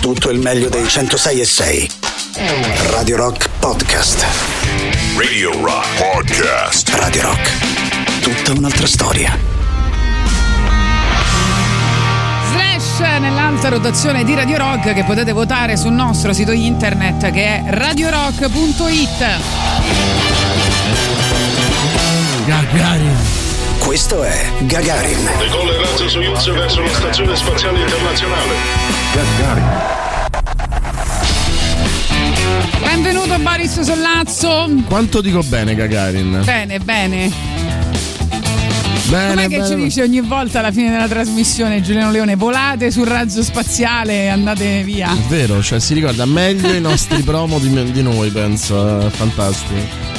tutto il meglio dei 106 e 6. Radio Rock Podcast. Radio Rock Podcast. Radio Rock. Tutta un'altra storia. Slash nell'alta rotazione di Radio Rock che potete votare sul nostro sito internet che è radiorock.it. Gagarin. Questo è Gagarin. Decolla il razzo Soyuz verso la stazione spaziale internazionale. Gagarin. Benvenuto Boris Sollazzo. Quanto dico bene, Gagarin? Bene, bene. Bene, Com'è che bene. ci dice ogni volta alla fine della trasmissione Giuliano Leone? Volate sul razzo spaziale e andate via. È vero, cioè si ricorda meglio i nostri promo di, di noi, penso. È fantastico.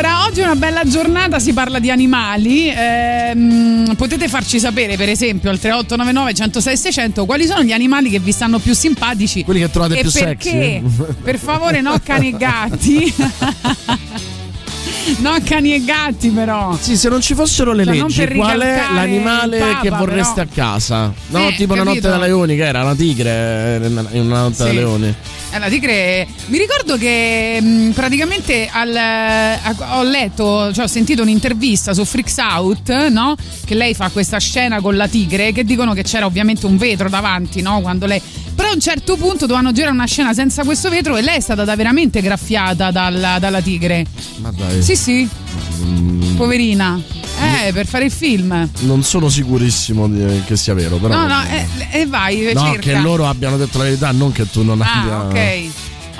Allora, oggi è una bella giornata, si parla di animali. Ehm, potete farci sapere, per esempio, al 3899 106 600 quali sono gli animali che vi stanno più simpatici. Quelli che trovate e più perché? sexy. Per favore, no cani e gatti. no cani e gatti, però. Sì, se non ci fossero le Cioè, leggi, qual è l'animale Papa, che vorreste però. a casa? No, Eh, tipo una capito? notte da leoni, che era una tigre eh, in una notte da Sì. leoni. Eh, la tigre. Mi ricordo che mh, praticamente al- a- ho letto, cioè ho sentito un'intervista su Freaks Out, no? Che lei fa questa scena con la tigre, che dicono che c'era ovviamente un vetro davanti, no? Quando lei. Però a un certo punto dovevano girare una scena senza questo vetro e lei è stata veramente graffiata dalla, dalla tigre. Ma dai. Sì, sì, Mm, poverina. Eh, per fare il film. non sono sicurissimo di- che sia vero, però. No, no, e vai, No, cerca. che loro abbiano detto la verità, non che tu non abbia. Ah, ok.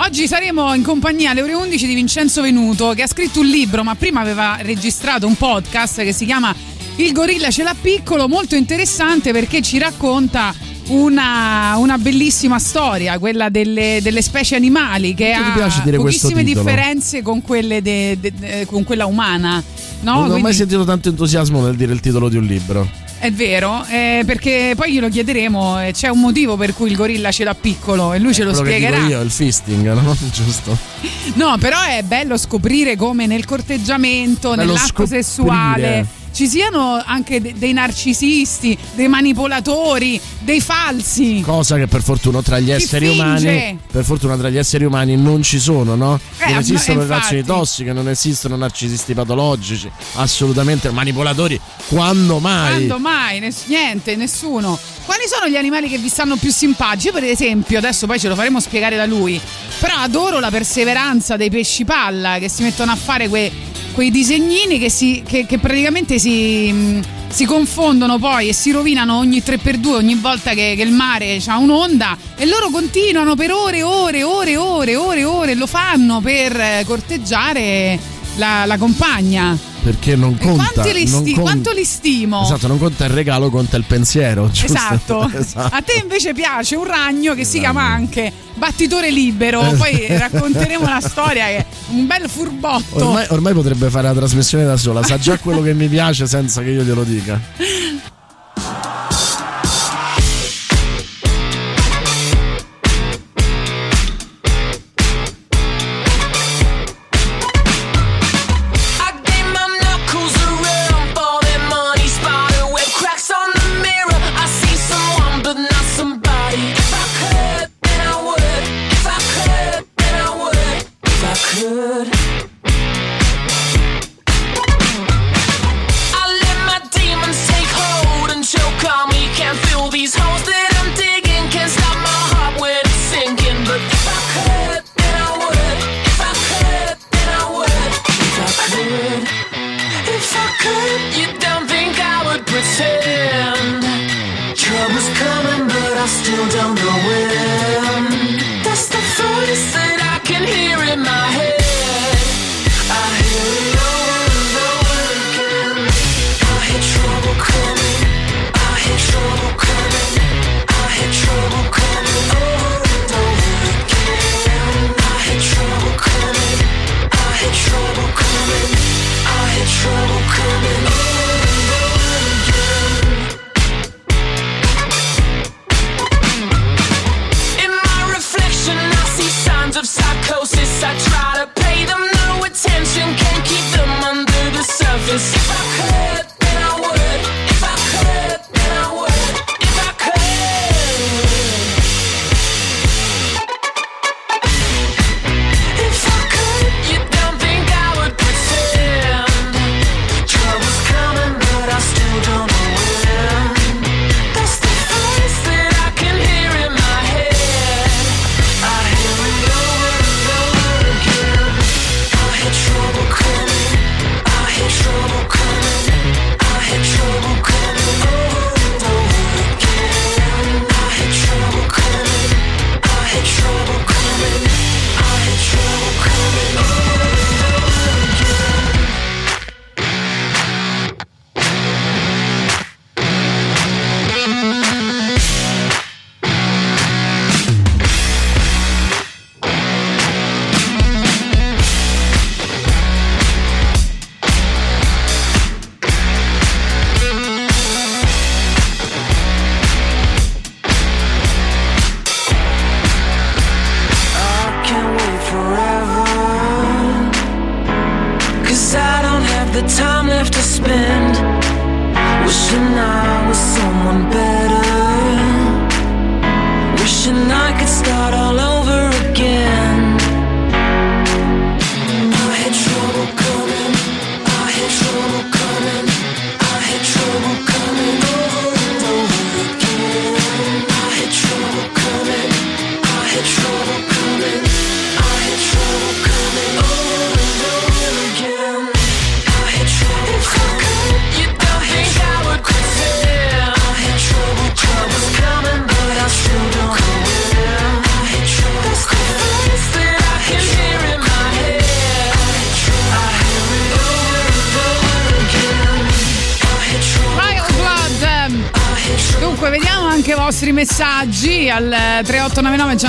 Oggi saremo in compagnia alle ore 11 di Vincenzo Venuto che ha scritto un libro ma prima aveva registrato un podcast che si chiama Il gorilla ce l'ha piccolo, molto interessante perché ci racconta una, una bellissima storia, quella delle, delle specie animali che Quanto ha ti piace dire pochissime differenze con, quelle de- de- de- con quella umana. No? non ho mai Quindi- sentito tanto entusiasmo nel dire il titolo di un libro. è vero, eh, perché poi glielo chiederemo, eh, c'è un motivo per cui il gorilla ce l'ha piccolo e lui ce lo che spiegherà. dico io, il fisting, no? Giusto. No, però è bello scoprire come nel corteggiamento, Bello nell'atto scoprire. sessuale ci siano anche de- dei narcisisti, dei manipolatori, dei falsi. Cosa che per fortuna tra gli esseri finge? umani, per fortuna tra gli esseri umani non ci sono, no? Eh, non esistono relazioni tossiche, non esistono narcisisti patologici, assolutamente manipolatori. Quando mai? Quando mai? Ness- niente, nessuno. Quali sono gli animali che vi stanno più simpatici? Io per esempio, adesso poi ce lo faremo spiegare da lui, però adoro la perseveranza dei pesci palla che si mettono a fare que- quei disegnini che, si- che- che praticamente si, mh, si confondono poi e si rovinano ogni 3x2 ogni volta che, che il mare ha un'onda e loro continuano per ore e ore, ore, ore, ore, ore, lo fanno per eh, corteggiare la, la compagna. Perché non conta. li non sti- con- quanto li stimo? Esatto, non conta il regalo, conta il pensiero. giusto? Esatto. Esatto. A te invece piace un ragno che si chiama anche Battitore Libero. Poi racconteremo la storia che è un bel furbotto. Ormai, ormai potrebbe fare la trasmissione da sola, sa già quello che mi piace senza che io glielo dica.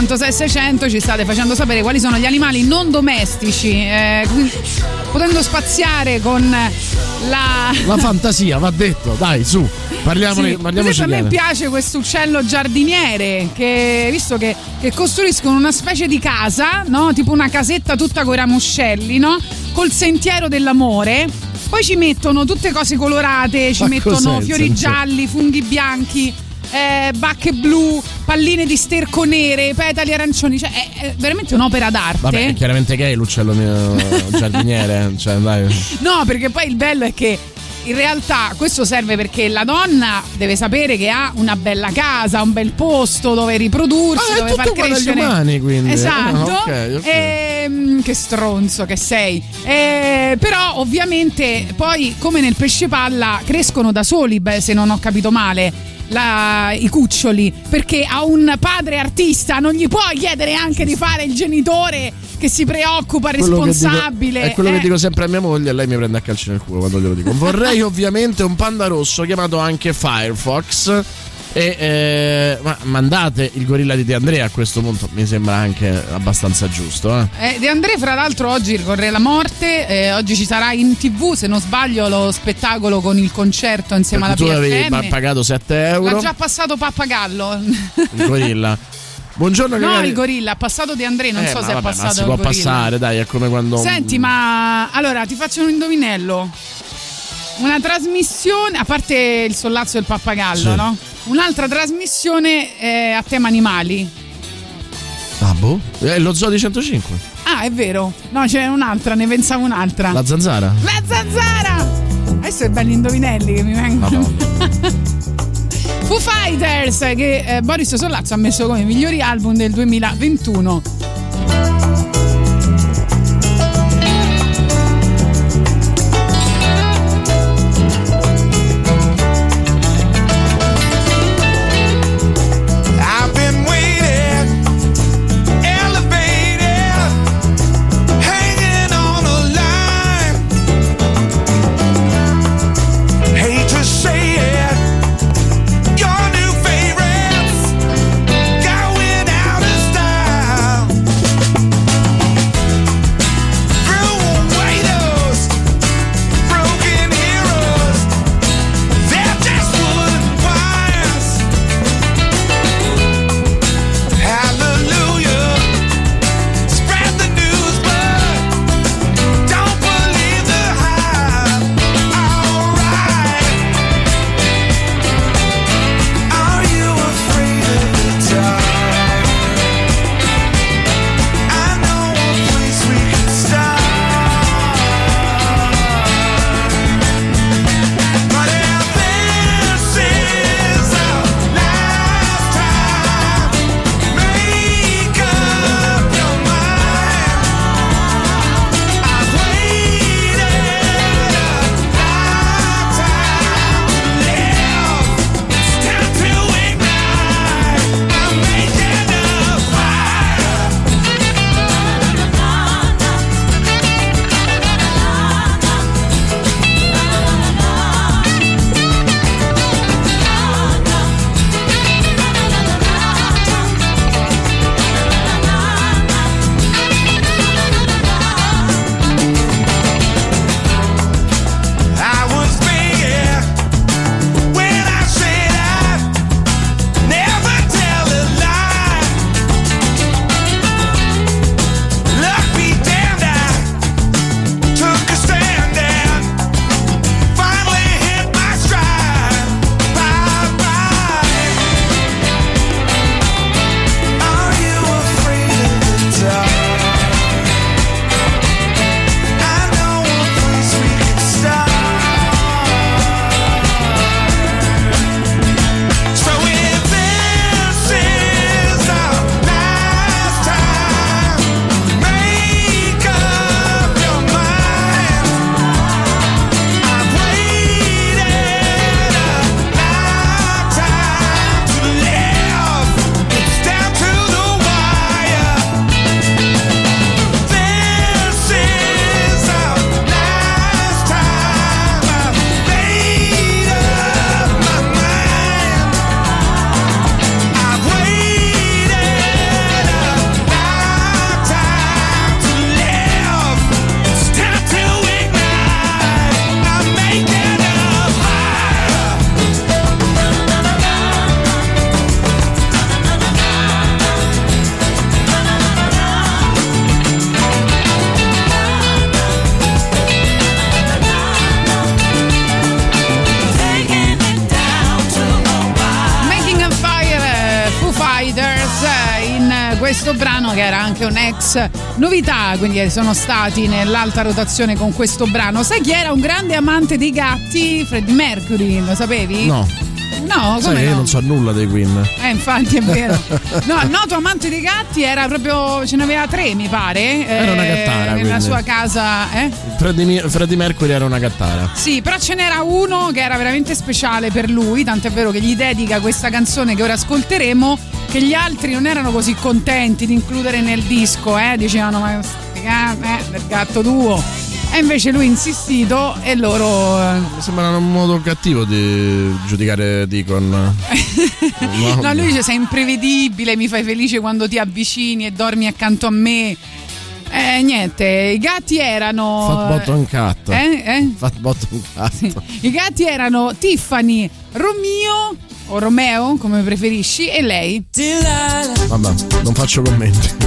3899 106 600. Ci state facendo sapere quali sono gli animali non domestici, eh, potendo spaziare con la. La fantasia, va detto, dai, su. Parliamone, Sì, parliamoci a me piace questo uccello giardiniere che visto che, che costruiscono una specie di casa, no? tipo una casetta tutta con i ramoscelli, no? col sentiero dell'amore. Poi ci mettono tutte cose colorate, ci Ma mettono fiori gialli, funghi bianchi, eh, bacche blu, palline di sterco nere, petali arancioni. Cioè, è, è veramente un'opera d'arte. Vabbè, è chiaramente gay l'uccello mio giardiniere. cioè, dai. No, perché poi il bello è che in realtà questo serve perché la donna deve sapere che ha una bella casa, un bel posto dove riprodursi, Ah, è dove far crescere. umani, quindi. Esatto. Ah, ok, ok. Ehm, che stronzo che sei. Eh, però ovviamente poi come nel pesce palla crescono da soli, beh, se non ho capito male. La- i cuccioli perché a un padre artista non gli puoi chiedere anche di fare il genitore che si preoccupa, Quello che dico- responsabile. è quello eh. che dico sempre a mia moglie e lei mi prende a calci nel culo quando glielo dico. Vorrei ovviamente un panda rosso chiamato anche Firefox. E eh, ma mandate il gorilla di De Andrea a questo punto, mi sembra anche abbastanza giusto. Eh? Eh, De André, fra l'altro, oggi ricorre la morte. eh, oggi ci sarà in tv, se non sbaglio, lo spettacolo con il concerto insieme tu alla avevi PFM. pa- pagato 7 L'ha euro. già passato Pappagallo. Il gorilla. Buongiorno, no, cari- il gorilla, ha passato De André, non Eh, so ma se è vabbè, ma passato si il può gorilla. passare, dai, è come quando. Senti, ma allora ti faccio un indovinello. Una trasmissione, a parte il sollazzo del pappagallo, Sì. no? Un'altra trasmissione eh, a tema animali. Ah, boh. È lo zoo di 105. Ah, è vero. No, c'è un'altra, ne pensavo un'altra. La zanzara. La zanzara! Adesso è belli indovinelli che mi vengono. Foo Fighters che eh, Boris Sollazzo ha messo come migliori album del 2021. Novità, quindi sono stati nell'alta rotazione con questo brano. Sai chi era un grande amante dei gatti? Freddie Mercury, lo sapevi? No, No, sai che io no? non so nulla dei Queen. Eh, infatti è vero. No, il noto amante dei gatti era proprio. ce n'aveva tre, mi pare. Era una eh, gattara, Nella quindi. sua casa, eh? Freddie Mercury era una gattara. Sì, però ce n'era uno che era veramente speciale per lui, tant'è vero che gli dedica questa canzone che ora ascolteremo, che gli altri non erano così contenti di includere nel disco, eh? dicevano ma ga- eh, del gatto tuo. E invece lui ha insistito e loro... eh, Mi sembra un modo cattivo di giudicare Deacon. No. No, lui dice sei imprevedibile, mi fai felice quando ti avvicini e dormi accanto a me. Eh, niente, i gatti erano... Fat Bottom Cat. Eh? Eh? Fat Bottom Cat. I gatti erano Tiffany, Romeo o Romeo, come preferisci, e lei. Vabbè, non faccio commenti.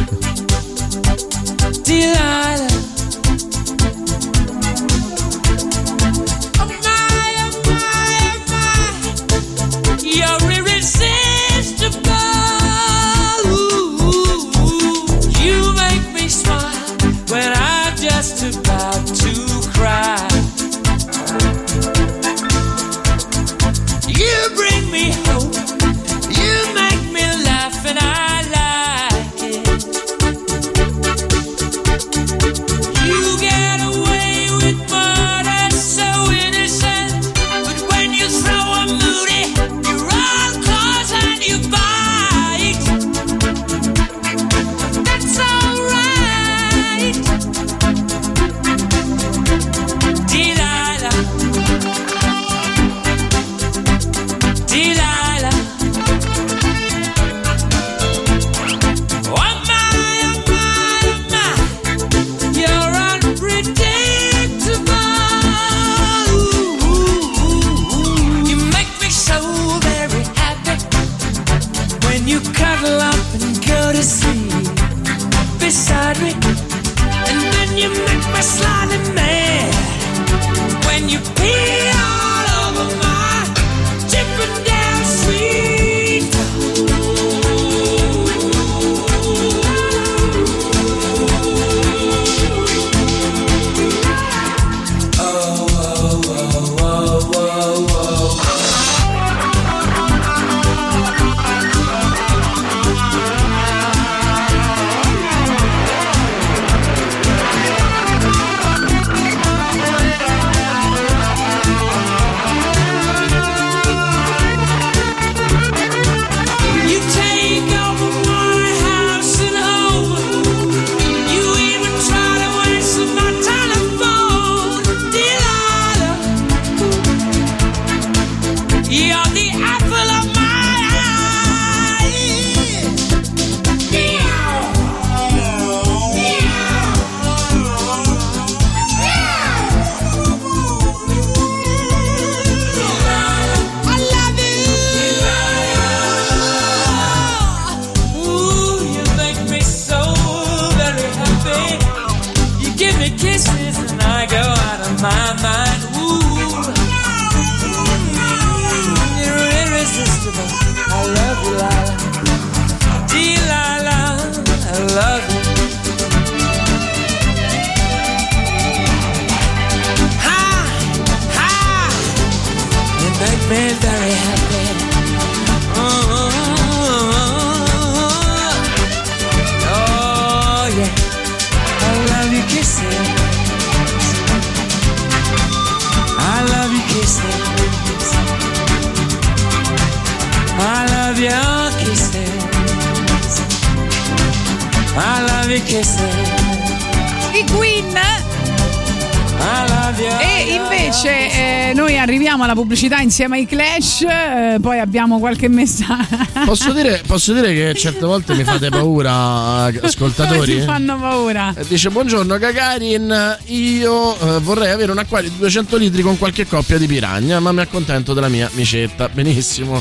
Insieme ai Clash, eh, poi abbiamo qualche messaggio. Posso dire, posso dire che certe volte mi fate paura, eh, ascoltatori? Ti fanno paura. Eh, Dice buongiorno Gagarin, io eh, vorrei avere un acquario di 200 litri con qualche coppia di piragna, ma mi accontento della mia micetta. Benissimo.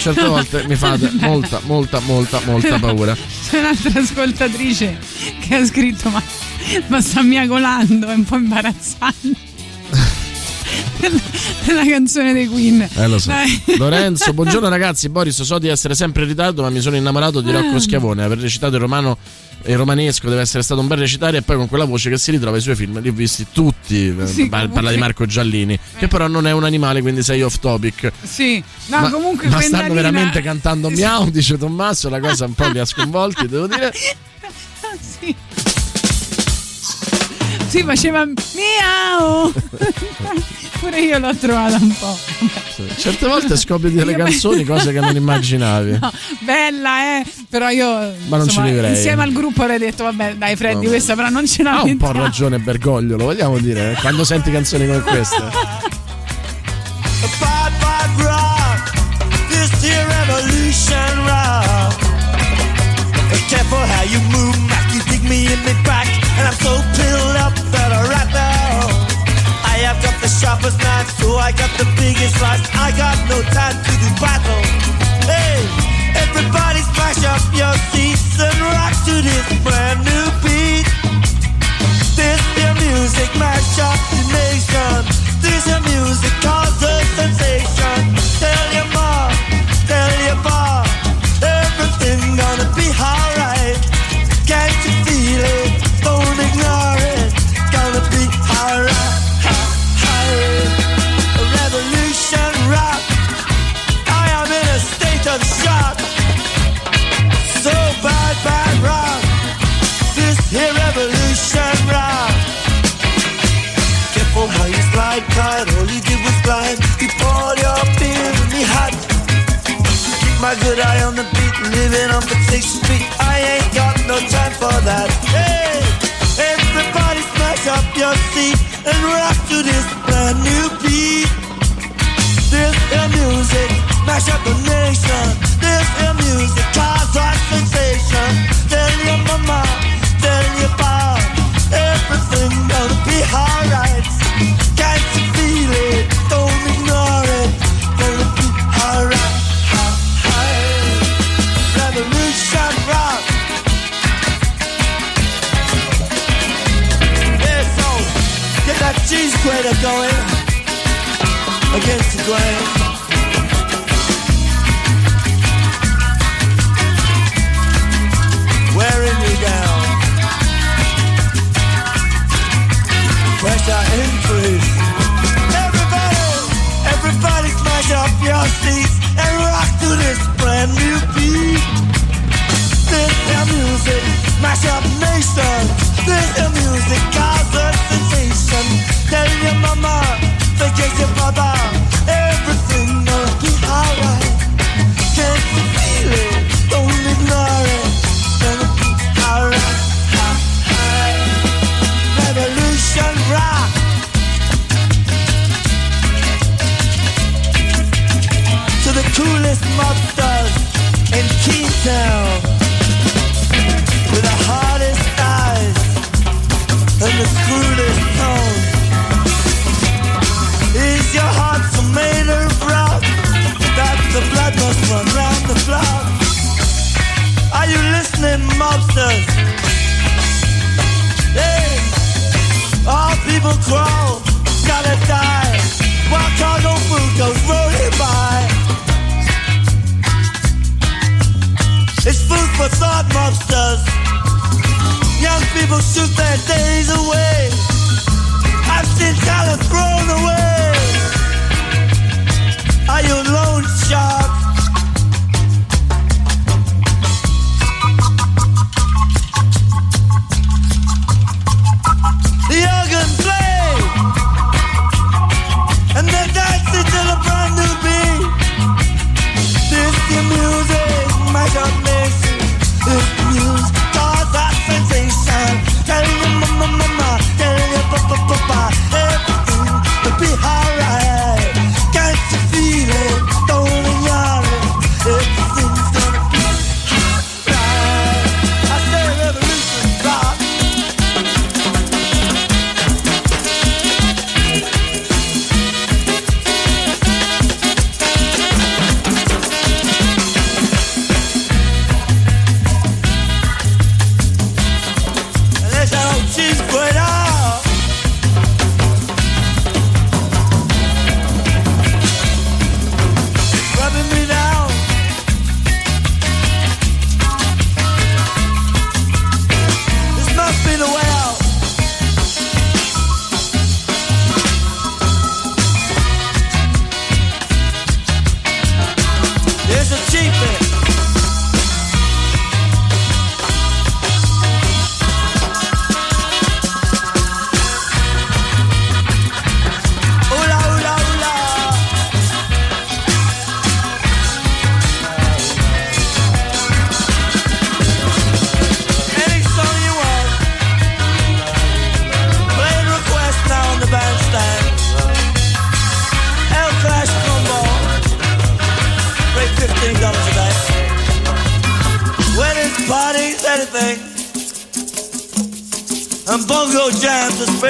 Certe volte mi fate molta, molta, molta, molta paura. C'è un'altra ascoltatrice che ha scritto: Ma, ma sta miagolando, è un po' imbarazzante. della canzone dei Queen. Eh, lo so. Dai. Lorenzo, buongiorno ragazzi. Boris, so di essere sempre in ritardo, ma mi sono innamorato di Ah. Rocco Schiavone. Aver recitato il romano e il romanesco deve essere stato un bel recitare. E poi con quella voce che si ritrova ai suoi film, li ho visti tutti. Eh, Sì, parla comunque- di Marco Giallini, che però non è un animale, quindi sei off topic. Sì, no, ma, comunque ma stanno veramente cantando miau, dice Tommaso. La cosa un po' li ha sconvolti, devo dire. sì. Sì, faceva miau. Pure io l'ho trovata un po'. Certe volte scopri delle canzoni, cose che non immaginavi. No, bella, eh. Però io. Ma non ci vivrei. Insieme al gruppo avrei detto, vabbè, dai, Freddy, No. questa però non ce Ha un po' ragione Bergoglio, lo vogliamo dire, eh? quando senti canzoni come queste. Bad, bad rock. This here revolution rock. Careful how you move, Mac. You dig me in the back. And I'm so filled up sharpest so I got the biggest slice. I got no time to do battle. Hey, everybody smash up your seats and rock to this brand new beat. This your music mash living on the 6th Street. I ain't got no time for that. glance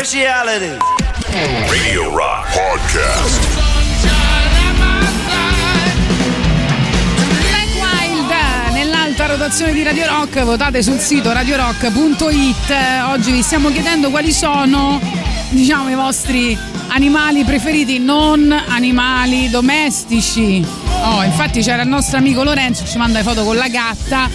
specialities. Radio Rock Podcast. Black Wild nell'alta rotazione di Radio Rock, votate sul sito radiorock.it. Oggi vi stiamo chiedendo quali sono, diciamo, i vostri animali preferiti, non animali domestici. Oh, infatti c'era il nostro amico Lorenzo, ci manda le foto con la gatta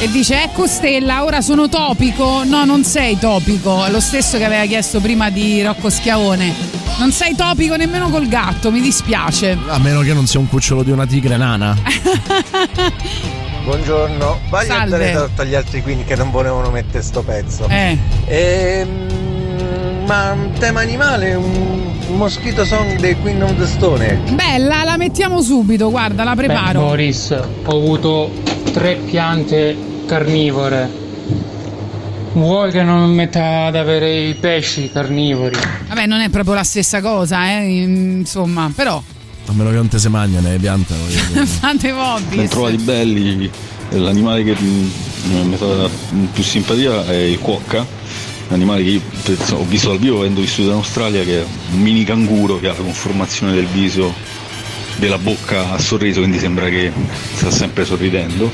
e dice ecco Stella, ora sono topico. No, non sei topico, è lo stesso che aveva chiesto prima di Rocco Schiavone. Non sei topico nemmeno col gatto, mi dispiace. A meno che non sia un cucciolo di una tigre nana. Buongiorno, vai a dare torto agli altri queen che non volevano mettere sto pezzo. Eh. Ehm, ma un tema animale, un, mosquito song dei Queen of the Stone. Bella, la mettiamo subito, guarda, la Beh, preparo. Boris, ho avuto tre piante carnivore. Vuoi che non metta ad avere i pesci carnivori? Vabbè, non è proprio la stessa cosa, eh, insomma, però A meno che non te se mangiano le piante. voglio dire. fate hobby. Ben trovati belli, l'animale che mm, mi fa più simpatia è il cuocca, un animale che io penso- ho visto dal vivo avendo vissuto in Australia che è un mini canguro che ha la conformazione del viso della bocca a sorriso, quindi sembra che sta sempre sorridendo.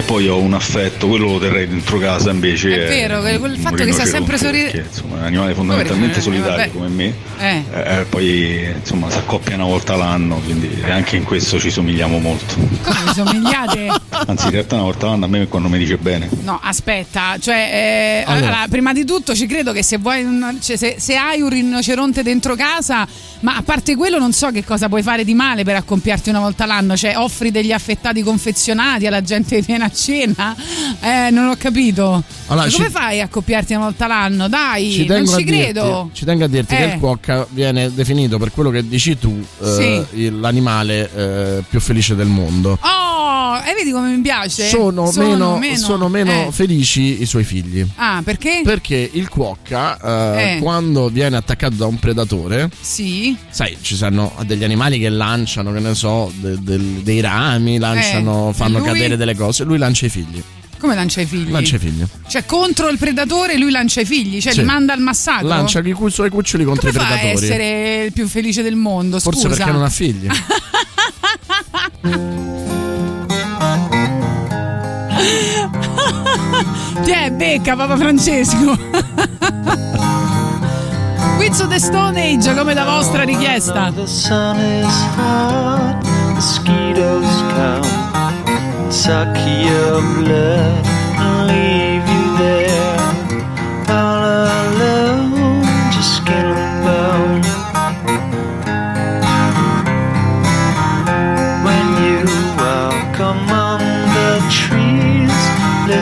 E poi ho un affetto, quello lo terrei dentro casa invece. È vero, quel- quel fatto che sta sempre rinoceronte, sorri- perché, Insomma, è un animale fondamentalmente Vabbè, solitario vabbè. come me. Eh. Eh, poi insomma si accoppia una volta l'anno, quindi anche in questo ci somigliamo molto. Come somigliate? Anzi, in realtà una volta l'anno a me quando mi dice bene. No, aspetta, cioè, eh, Allora. allora, prima di tutto ci credo che se vuoi, un- cioè, se, se hai un rinoceronte dentro casa, ma a parte quello non so che cosa puoi fare di male per accoppiarti una volta l'anno, cioè offri degli affettati confezionati alla gente che viene a cena, eh, non ho capito. Allora, come ci- fai a accoppiarti una volta l'anno? Dai, Ci non ci dirti, credo. ci tengo a dirti che Eh. il cuocca viene definito per quello che dici tu eh, Sì. l'animale eh, più felice del mondo. Oh, e vedi come mi piace? Sono, meno, sono meno eh. felici i suoi figli. Ah, perché? Perché il cuocca, eh, Eh. quando viene attaccato da un predatore, Sì. sai, ci sono degli animali che lanciano, che ne so, de- del- dei rami, lanciano, Eh. fanno Lui? cadere delle cose. Lui lancia i figli. Come lancia i figli? Lancia i figli. Cioè, contro il predatore lui lancia i figli, cioè Sì. li manda al massacro. Lancia i suoi cuccioli contro Come i predatori. essere il più felice del mondo? Forse Scusa. perché non ha figli. Ti è becca, Papa Francesco. Quiz the Stone Age, come da vostra richiesta. The sun is hot, mosquitoes come, suck your blood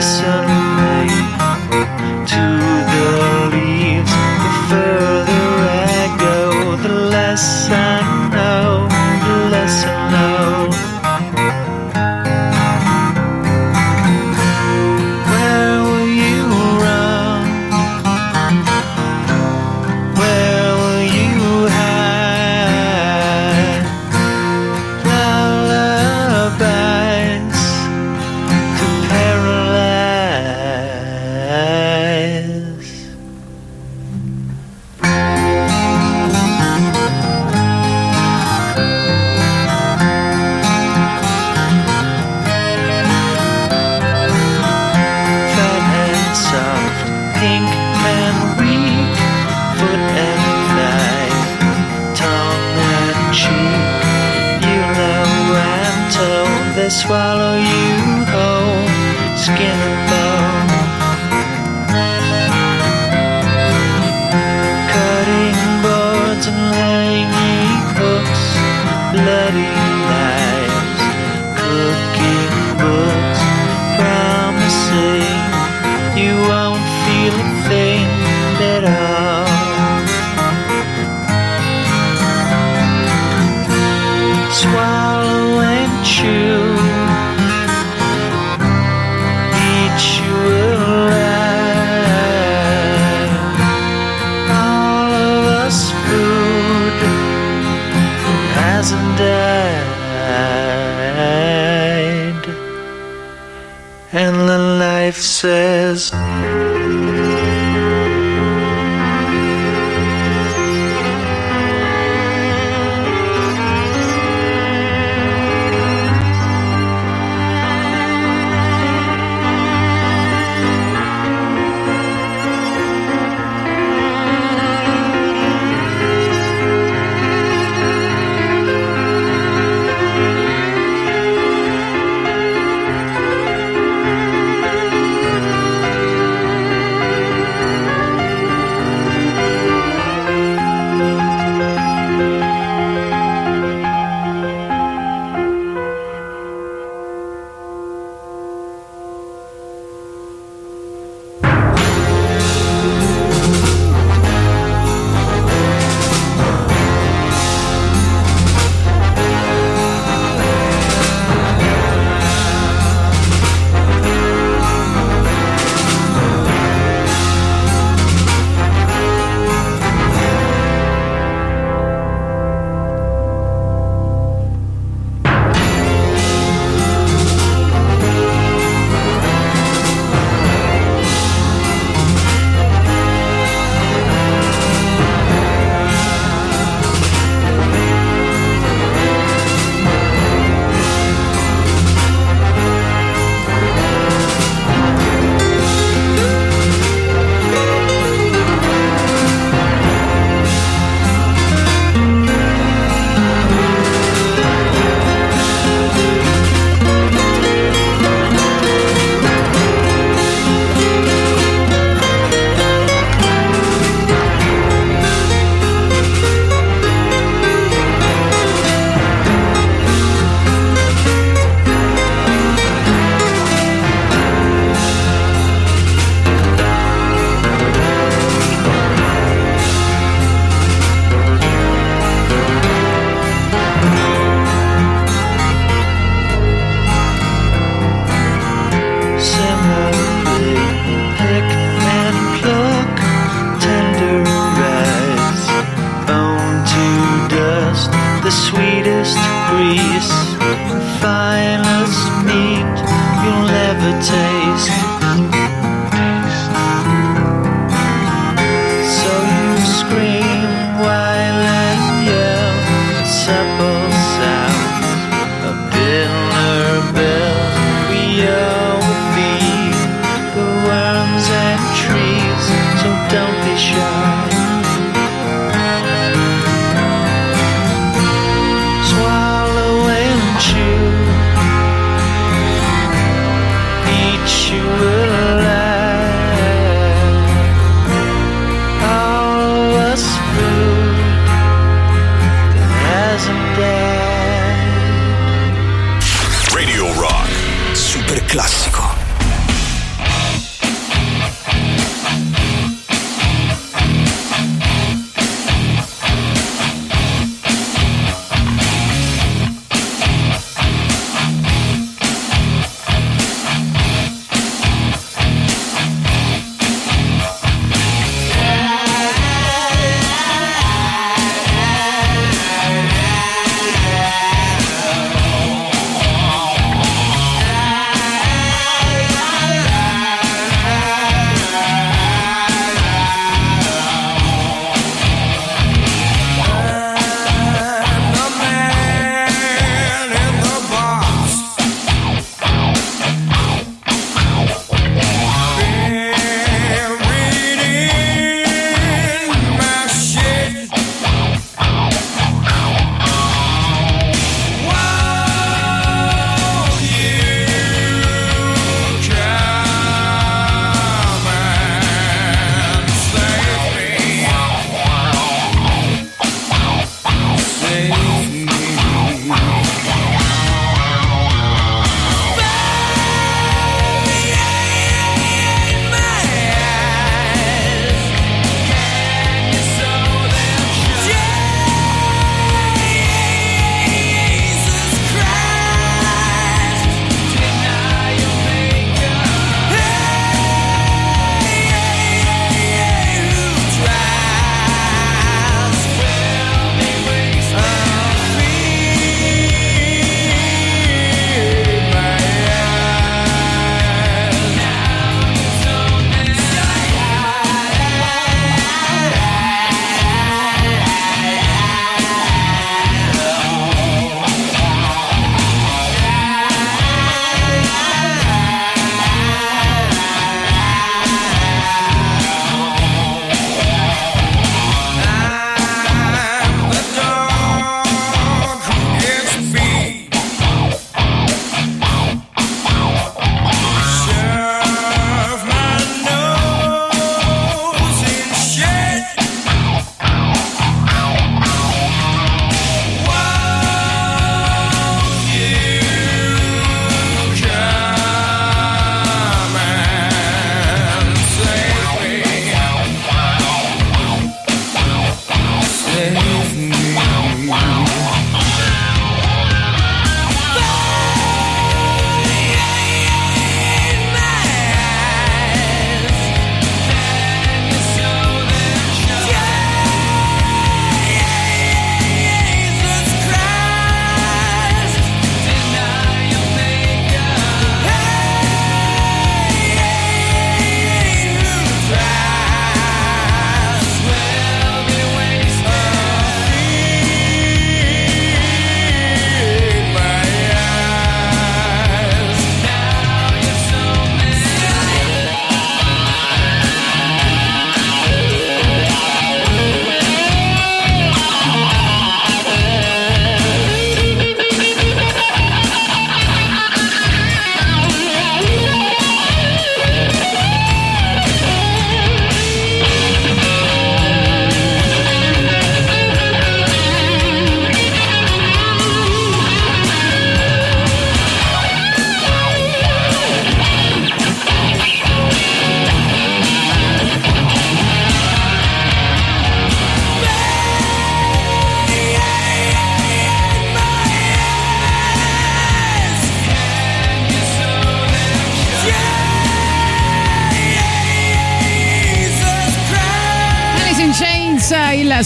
So. skin.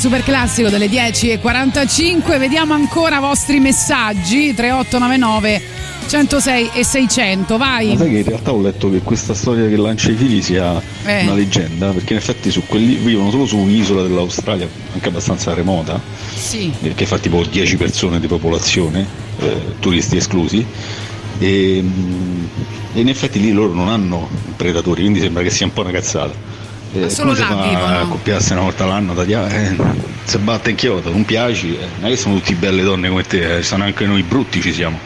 Super classico delle 10.45. Vediamo ancora i vostri messaggi. 3899 106 e 600. Vai. Ma sai che in realtà ho letto che questa storia che lancia i fili sia Eh. una leggenda, perché in effetti su quelli vivono solo su un'isola dell'Australia, anche abbastanza remota, Sì. che fa tipo 10 persone di popolazione, eh, turisti esclusi. E, mm, e in effetti lì loro non hanno predatori, quindi sembra che sia un po' una cazzata. Eh, solo là vivono. a accoppiarsi una volta all'anno da dia- eh, se batte in chiodo, non piaci, eh, non è che sono tutte belle donne come te, eh, sono anche noi brutti ci siamo.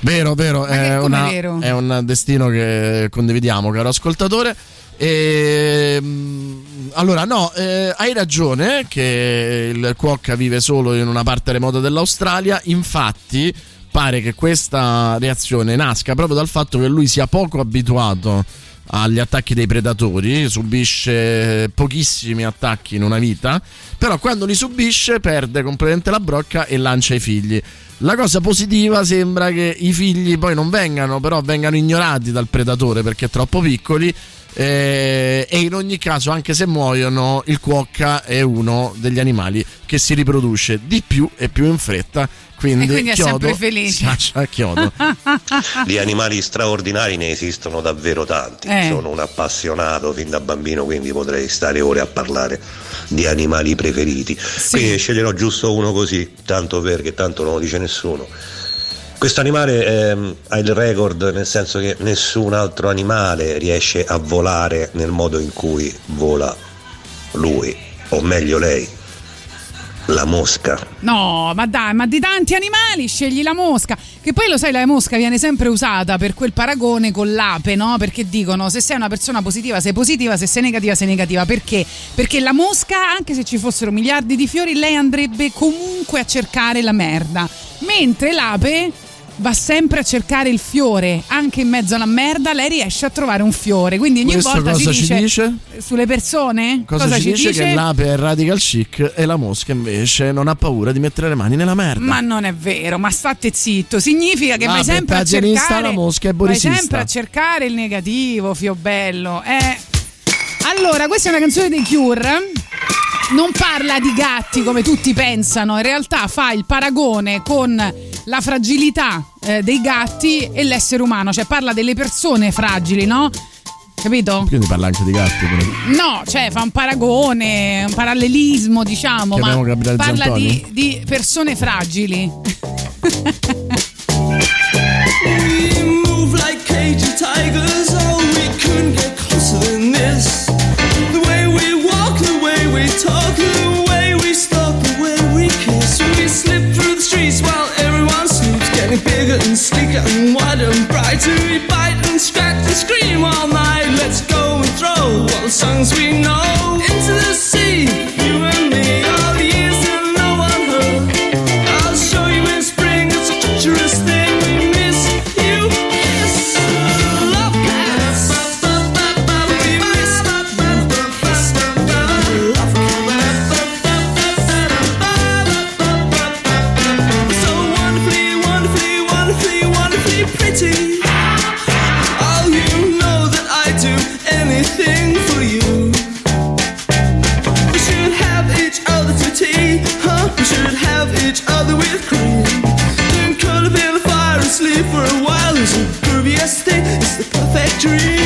Vero, vero, è, una- vero? è un destino che condividiamo, caro ascoltatore. E, mm, allora, no, eh, hai ragione che il Cuocca vive solo in una parte remota dell'Australia. Infatti, pare che questa reazione nasca proprio dal fatto che lui sia poco abituato agli attacchi dei predatori, subisce pochissimi attacchi in una vita, però quando li subisce perde completamente la brocca e lancia i figli. La cosa positiva sembra che i figli poi non vengano, però vengano ignorati dal predatore perché troppo piccoli. Eh, e in ogni caso, anche se muoiono, il cuocca è uno degli animali che si riproduce di più e più in fretta. Quindi, E quindi è chiodo sempre felice. si lascia a chiodo. Di animali straordinari ne esistono davvero tanti. Eh. Sono un appassionato fin da bambino, quindi potrei stare ore a parlare di animali preferiti. Quindi ne sceglierò giusto uno così, tanto perché tanto non lo dice nessuno. Questo animale ehm, ha il record nel senso che nessun altro animale riesce a volare nel modo in cui vola lui, o meglio lei, la mosca. No, ma dai, ma di tanti animali scegli la mosca. Che poi lo sai, la mosca viene sempre usata per quel paragone con l'ape, no? Perché dicono se sei una persona positiva sei positiva, se sei negativa sei negativa. Perché? Perché la mosca, anche se ci fossero miliardi di fiori, lei andrebbe comunque a cercare la merda. Mentre l'ape va sempre a cercare il fiore, anche in mezzo alla merda, lei riesce a trovare un fiore. Quindi ogni Questo volta cosa ci dice, dice? sulle persone Cosa, ci dice? Che l'ape è radical chic e la mosca invece non ha paura di mettere le mani nella merda. Ma non è vero, ma state zitto. Significa che vai L'ape è sempre a cercare. la mosca è vai sempre a cercare il negativo, fio bello. Eh. Allora, questa è una canzone dei Cure. Non parla di gatti come tutti pensano, in realtà fa il paragone con la fragilità eh, dei gatti e l'essere umano, cioè parla delle persone fragili, no? Capito? Quindi parla anche di gatti. però. No, cioè fa un paragone, un parallelismo, diciamo, Chiamiamo ma Gabriele parla di, di persone fragili. Oh, we couldn't get closer than this. The way we walk, the way we talk, the way we stalk, the way we kiss. We slip through the streets while getting bigger and sleeker and wider and brighter. We bite and scratch and scream all night. Let's go and throw all the songs we know into the sea. You and me, all the perfect dream.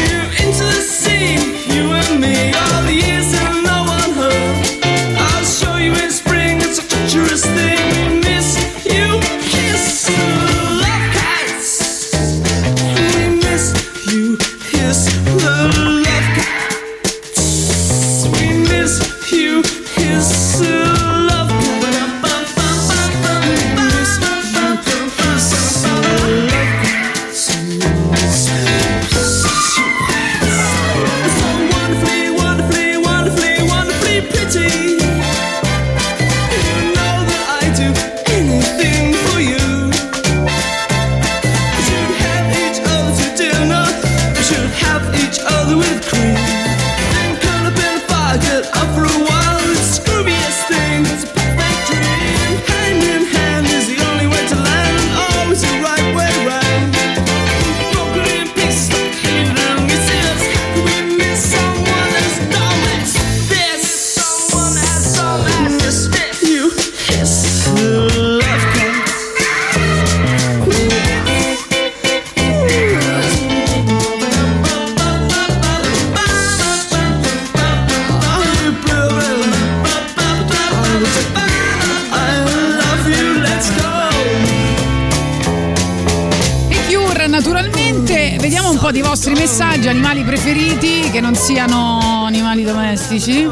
Domestici.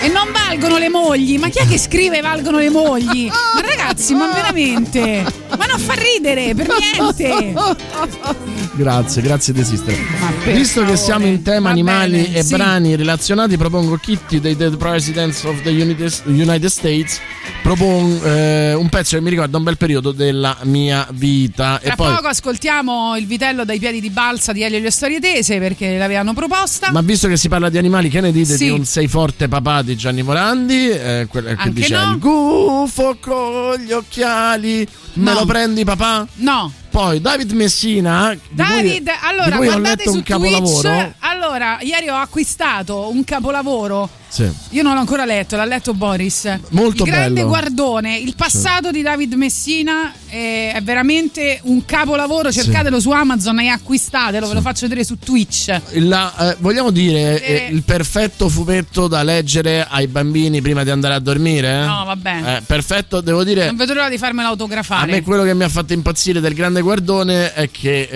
E non valgono le mogli. Ma chi è che scrive valgono le mogli? Ma ragazzi, ma veramente? Ma non fa ridere per niente. Grazie, grazie di esistere. Visto che siamo in tema Va animali bene, e sì. brani relazionati, propongo Kitty dei Dead Presidents of the United States. Propongo eh, un pezzo che mi ricorda un bel periodo della mia vita. Tra e poi, poco ascoltiamo il vitello dai piedi di balsa di Elio e le storie tese perché l'avevano proposta. ma visto che si parla di animali, che ne dite Sì. di un Sei forte papà di Gianni Morandi? Eh, quel- che Anche dice no. il gufo con gli occhiali. Me No. lo prendi papà? No. Poi David Messina. cui- David, allora cui ho guardate letto su un capolavoro. Twitch. Allora, ieri ho acquistato un capolavoro. Sì. Io non l'ho ancora letto, l'ha letto Boris. Molto il grande bello. guardone, il passato di David Messina è, è veramente un capolavoro. Cercatelo su Amazon e acquistatelo, ve lo faccio vedere su Twitch. La, eh, vogliamo dire Eh. eh, il perfetto fumetto da leggere ai bambini prima di andare a dormire? No, vabbè. Eh, perfetto, devo dire. Non vedo l'ora di farmelo A autografare. me quello che mi ha fatto impazzire del grande guardone è che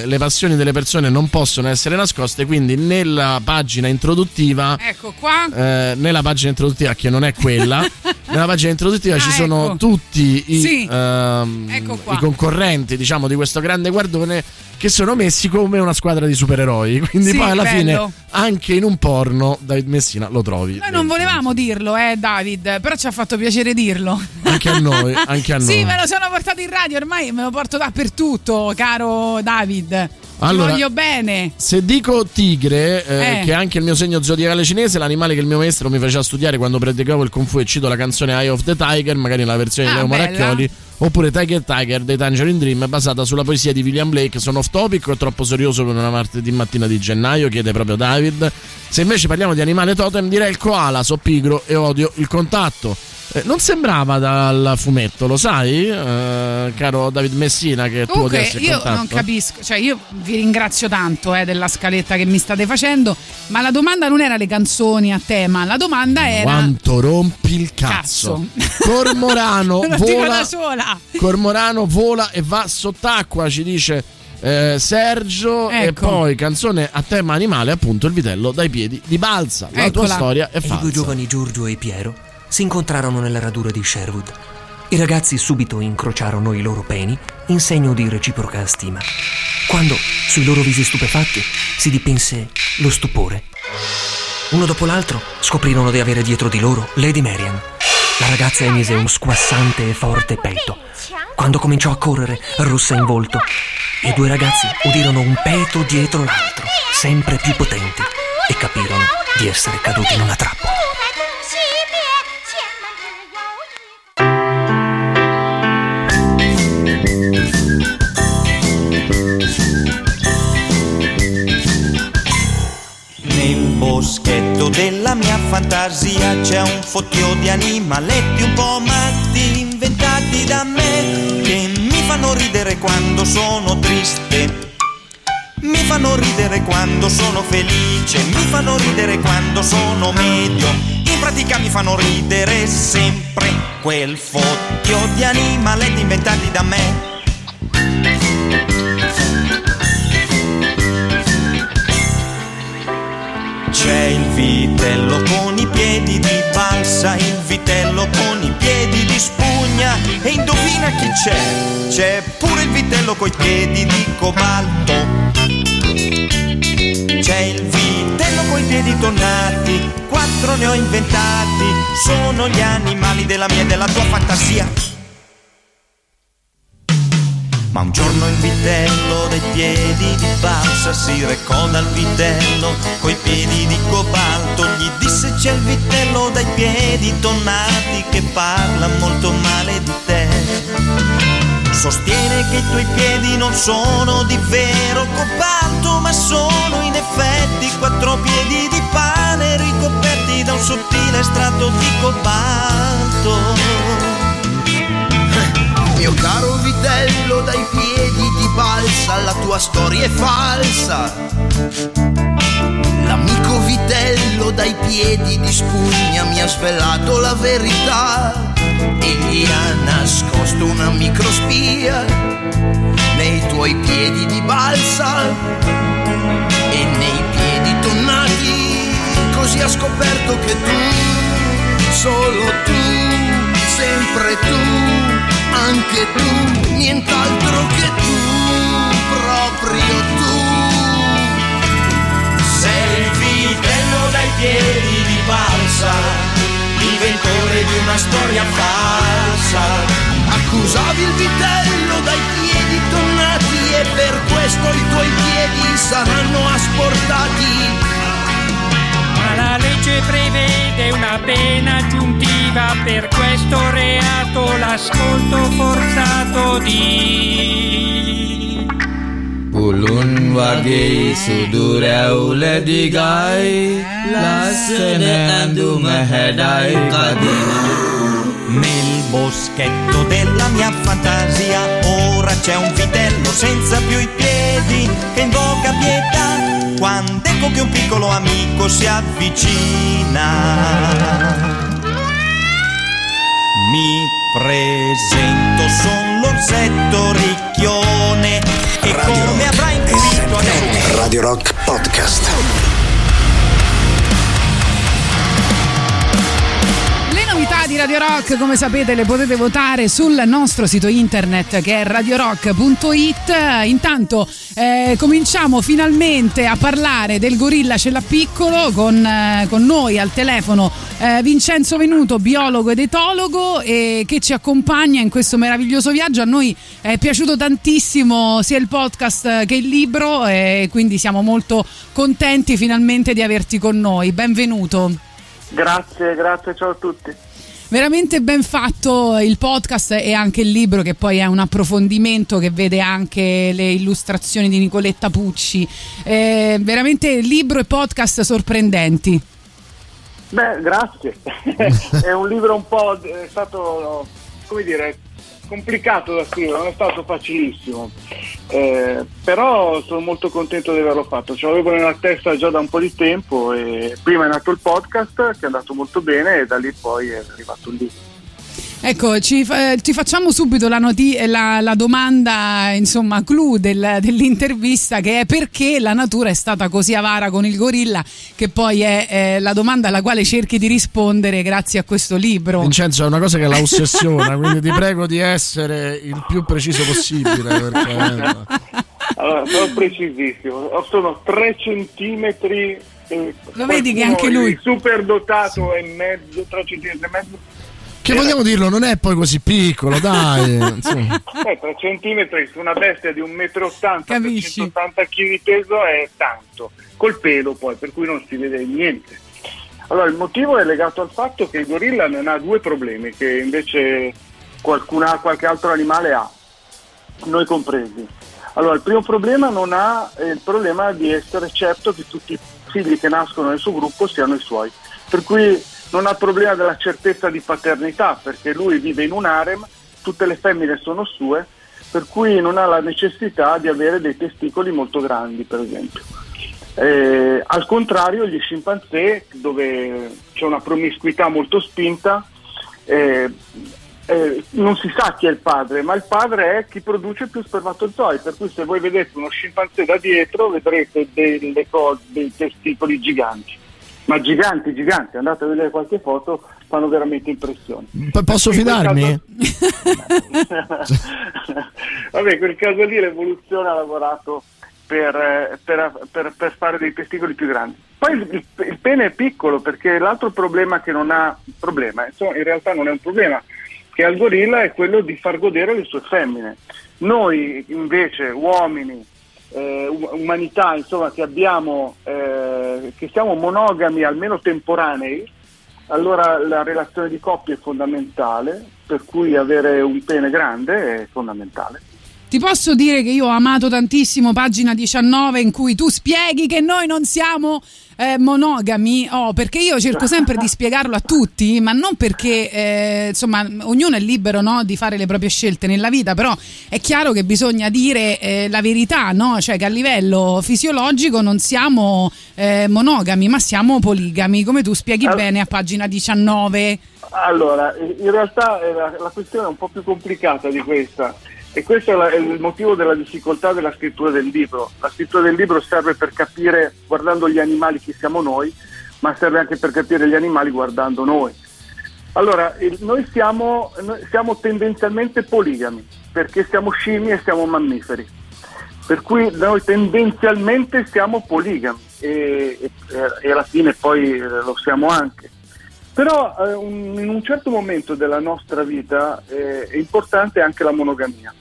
eh, le passioni delle persone non possono essere nascoste, quindi nella pagina introduttiva, Ecco qua. eh, nella pagina introduttiva che non è quella, nella pagina introduttiva Ah, ci sono ecco. tutti i, Sì. ehm, Ecco i concorrenti diciamo, di questo grande guardone che sono messi come una squadra di supereroi. Quindi Sì, poi alla bello. fine anche in un porno David Messina lo trovi. Noi non volevamo dirlo, eh, David, però ci ha fatto piacere dirlo. Anche a noi, anche a noi. Sì, me lo sono portato in radio, ormai me lo porto dappertutto, caro David. Ti Allora- voglio bene. Se dico tigre, eh, Eh. che è anche il mio segno zodiacale cinese, l'animale che il mio maestro mi faceva studiare quando predicavo il Kung Fu e cito la canzone Eye of the Tiger, magari nella versione di Ah, Leo bella. Maracchioli, oppure Tiger Tiger dei Tangerine Dream, basata sulla poesia di William Blake. Sono off topic o troppo serioso per una martedì mattina di gennaio? Chiede proprio David. Se invece parliamo di animale totem, direi il koala, so pigro e odio il contatto. Eh, non sembrava dal fumetto, lo sai, eh, caro David Messina, che tu Comunque, odiassi il io contatto? non capisco, cioè io vi ringrazio tanto eh, della scaletta che mi state facendo, ma la domanda non era le canzoni a tema, la domanda era... Quanto rompi il cazzo. Cormorano Lo dico vola. da sola. Cormorano vola e va sott'acqua, ci dice eh, Sergio. E Ecco. poi canzone a tema animale, appunto il vitello dai piedi di balsa. La tua storia è E I due giovani Giorgio e Piero si incontrarono nella radura di Sherwood. I ragazzi subito incrociarono i loro peni in segno di reciproca stima. Quando, sui loro visi stupefatti, si dipinse lo stupore. Uno dopo l'altro scoprirono di avere dietro di loro Lady Marian. La ragazza emise un squassante e forte petto. Quando cominciò a correre, rossa in volto, i due ragazzi udirono un peto dietro l'altro, sempre più potenti, e capirono di essere caduti in una trappola. Boschetto della mia fantasia c'è un fottio di animaletti un po' matti inventati da me che mi fanno ridere quando sono triste. Mi fanno ridere quando sono felice, mi fanno ridere quando sono medio. In pratica mi fanno ridere sempre quel fottio di animaletti inventati da me. C'è il vitello con i piedi di balsa, il vitello con i piedi di spugna e indovina chi c'è? C'è pure il vitello coi piedi di cobalto. C'è il vitello coi piedi tonnati, quattro ne ho inventati, sono gli animali della mia e della tua fantasia. Ma un giorno il vitello dai piedi di balsa si recò dal vitello coi piedi di cobalto. Gli disse c'è il vitello dai piedi tonnati che parla molto male di te. Sostiene che i tuoi piedi non sono di vero cobalto, ma sono in effetti quattro piedi di pane ricoperti da un sottile strato di cobalto. Mio caro vitello dai piedi di balsa, la tua storia è falsa. L'amico vitello dai piedi di spugna mi ha svelato la verità. Egli ha nascosto una microspia nei tuoi piedi di balsa e nei piedi tonnati. Così ha scoperto che tu, solo tu, sempre tu, anche tu, nient'altro che tu, proprio tu. Sei il vitello dai piedi di balsa, inventore di una storia falsa. Accusavi il vitello dai piedi tonnati e per questo i tuoi piedi saranno asportati. Ma la legge prevede una pena aggiuntiva per questo reato, l'ascolto forzato di... Ulun wage sudure ule digai Lasene andu mehedai kadina Nel boschetto della mia fantasia ora c'è un vitello senza più i piedi che invoca pietà quando ecco che un piccolo amico si avvicina. Mi presento, son l'orsetto ricchione e come avrà intuito adesso Radio Rock Podcast. Di Radio Rock, come sapete, le potete votare sul nostro sito internet che è radiorock.it. Intanto eh, cominciamo finalmente a parlare del gorilla ce l'ha piccolo con, eh, con noi al telefono eh, Vincenzo Venuto, biologo ed etologo e che ci accompagna in questo meraviglioso viaggio. A noi è piaciuto tantissimo sia il podcast che il libro e quindi siamo molto contenti finalmente di averti con noi. Benvenuto. Grazie, grazie, ciao a tutti. Veramente ben fatto il podcast e anche il libro che poi è un approfondimento che vede anche le illustrazioni di Nicoletta Pucci. Eh, veramente libro e podcast sorprendenti. Beh, grazie. è un libro un po' è stato, come dire, complicato da scrivere, non è stato facilissimo. Eh, però sono molto contento di averlo fatto. Ce l'avevo nella testa già da un po' di tempo e prima è nato il podcast che è andato molto bene e da lì poi è arrivato il libro. Ecco, ci, fa- ci facciamo subito la, noti- la- la domanda, insomma, clou del- dell'intervista che è perché la natura è stata così avara con il gorilla, che poi è eh, la domanda alla quale cerchi di rispondere grazie a questo libro. Vincenzo è una cosa che la ossessiona, quindi ti prego di essere il più preciso possibile. Perché... Allora, sono precisissimo, sono 3 centimetri. eh, Lo vedi che anche lui- il super dotato è mezzo, 3 centimetri e mezzo. Che vogliamo dirlo, non è poi così piccolo, dai. insomma. Eh, 3 centimetri su una bestia di 1,80 m per 180 kg di peso è tanto, col pelo poi, per cui non si vede niente. Allora, il motivo è legato al fatto che il gorilla non ha due problemi che invece qualcuna, qualche altro animale ha, noi compresi. Allora, il primo problema non ha eh, il problema di essere certo che tutti i figli che nascono nel suo gruppo siano i suoi. Per cui non ha il problema della certezza di paternità, perché lui vive in un harem, tutte le femmine sono sue, per cui non ha la necessità di avere dei testicoli molto grandi, per esempio. Eh, al contrario, gli scimpanzé, dove c'è una promiscuità molto spinta, eh, eh, non si sa chi è il padre, ma il padre è chi produce più spermatozoi, per cui se voi vedete uno scimpanzé da dietro vedrete delle cose, dei testicoli giganti, ma giganti, giganti, andate a vedere qualche foto, fanno veramente impressione. P- posso In fidarmi? caso- Vabbè, in quel caso lì l'evoluzione ha lavorato per, eh, per- per- per fare dei testicoli più grandi. Poi il, il- il pene è piccolo perché l'altro problema che non ha, problema, insomma, in realtà non è un problema, che ha il gorilla è quello di far godere le sue femmine. Noi invece, uomini, eh, um- umanità, insomma, che abbiamo, eh, che siamo monogami almeno temporanei, allora la relazione di coppia è fondamentale, per cui avere un pene grande è fondamentale. Ti posso dire che io ho amato tantissimo pagina 19 in cui tu spieghi che noi non siamo eh, monogami, oh, perché io cerco sempre di spiegarlo a tutti, ma non perché eh, insomma ognuno è libero no, di fare le proprie scelte nella vita, però è chiaro che bisogna dire eh, la verità, no? cioè che a livello fisiologico non siamo eh, monogami, ma siamo poligami, come tu spieghi bene a pagina 19. Allora, in realtà eh, la, la questione è un po' più complicata di questa e questo è, il motivo della difficoltà della scrittura del libro. La scrittura del libro serve per capire, guardando gli animali, chi siamo noi, ma serve anche per capire gli animali guardando noi. Allora, noi siamo, noi siamo tendenzialmente poligami, perché siamo scimmie e siamo mammiferi. Per cui noi tendenzialmente siamo poligami e, e- e alla fine poi eh, lo siamo anche. Però eh, un- in un certo momento della nostra vita eh, è importante anche la monogamia.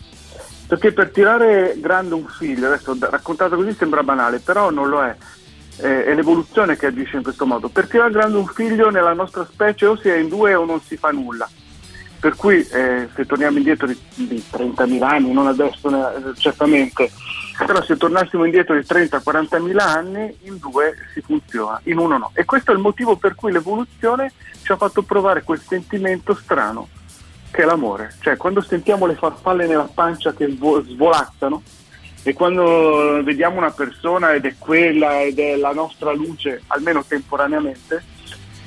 Perché per tirare grande un figlio, adesso raccontato così sembra banale, però non lo è. Eh, è l'evoluzione che agisce in questo modo. Per tirare grande un figlio nella nostra specie o si è in due o non si fa nulla. Per cui eh, se torniamo indietro di, di 30.000 anni, non adesso certamente, però se tornassimo indietro di 30-40.000 anni, in due si funziona, in uno no. E questo è il motivo per cui l'evoluzione ci ha fatto provare quel sentimento strano che è l'amore. Cioè quando sentiamo le farfalle nella pancia che vo- svolazzano e quando vediamo una persona ed è quella ed è la nostra luce, almeno temporaneamente,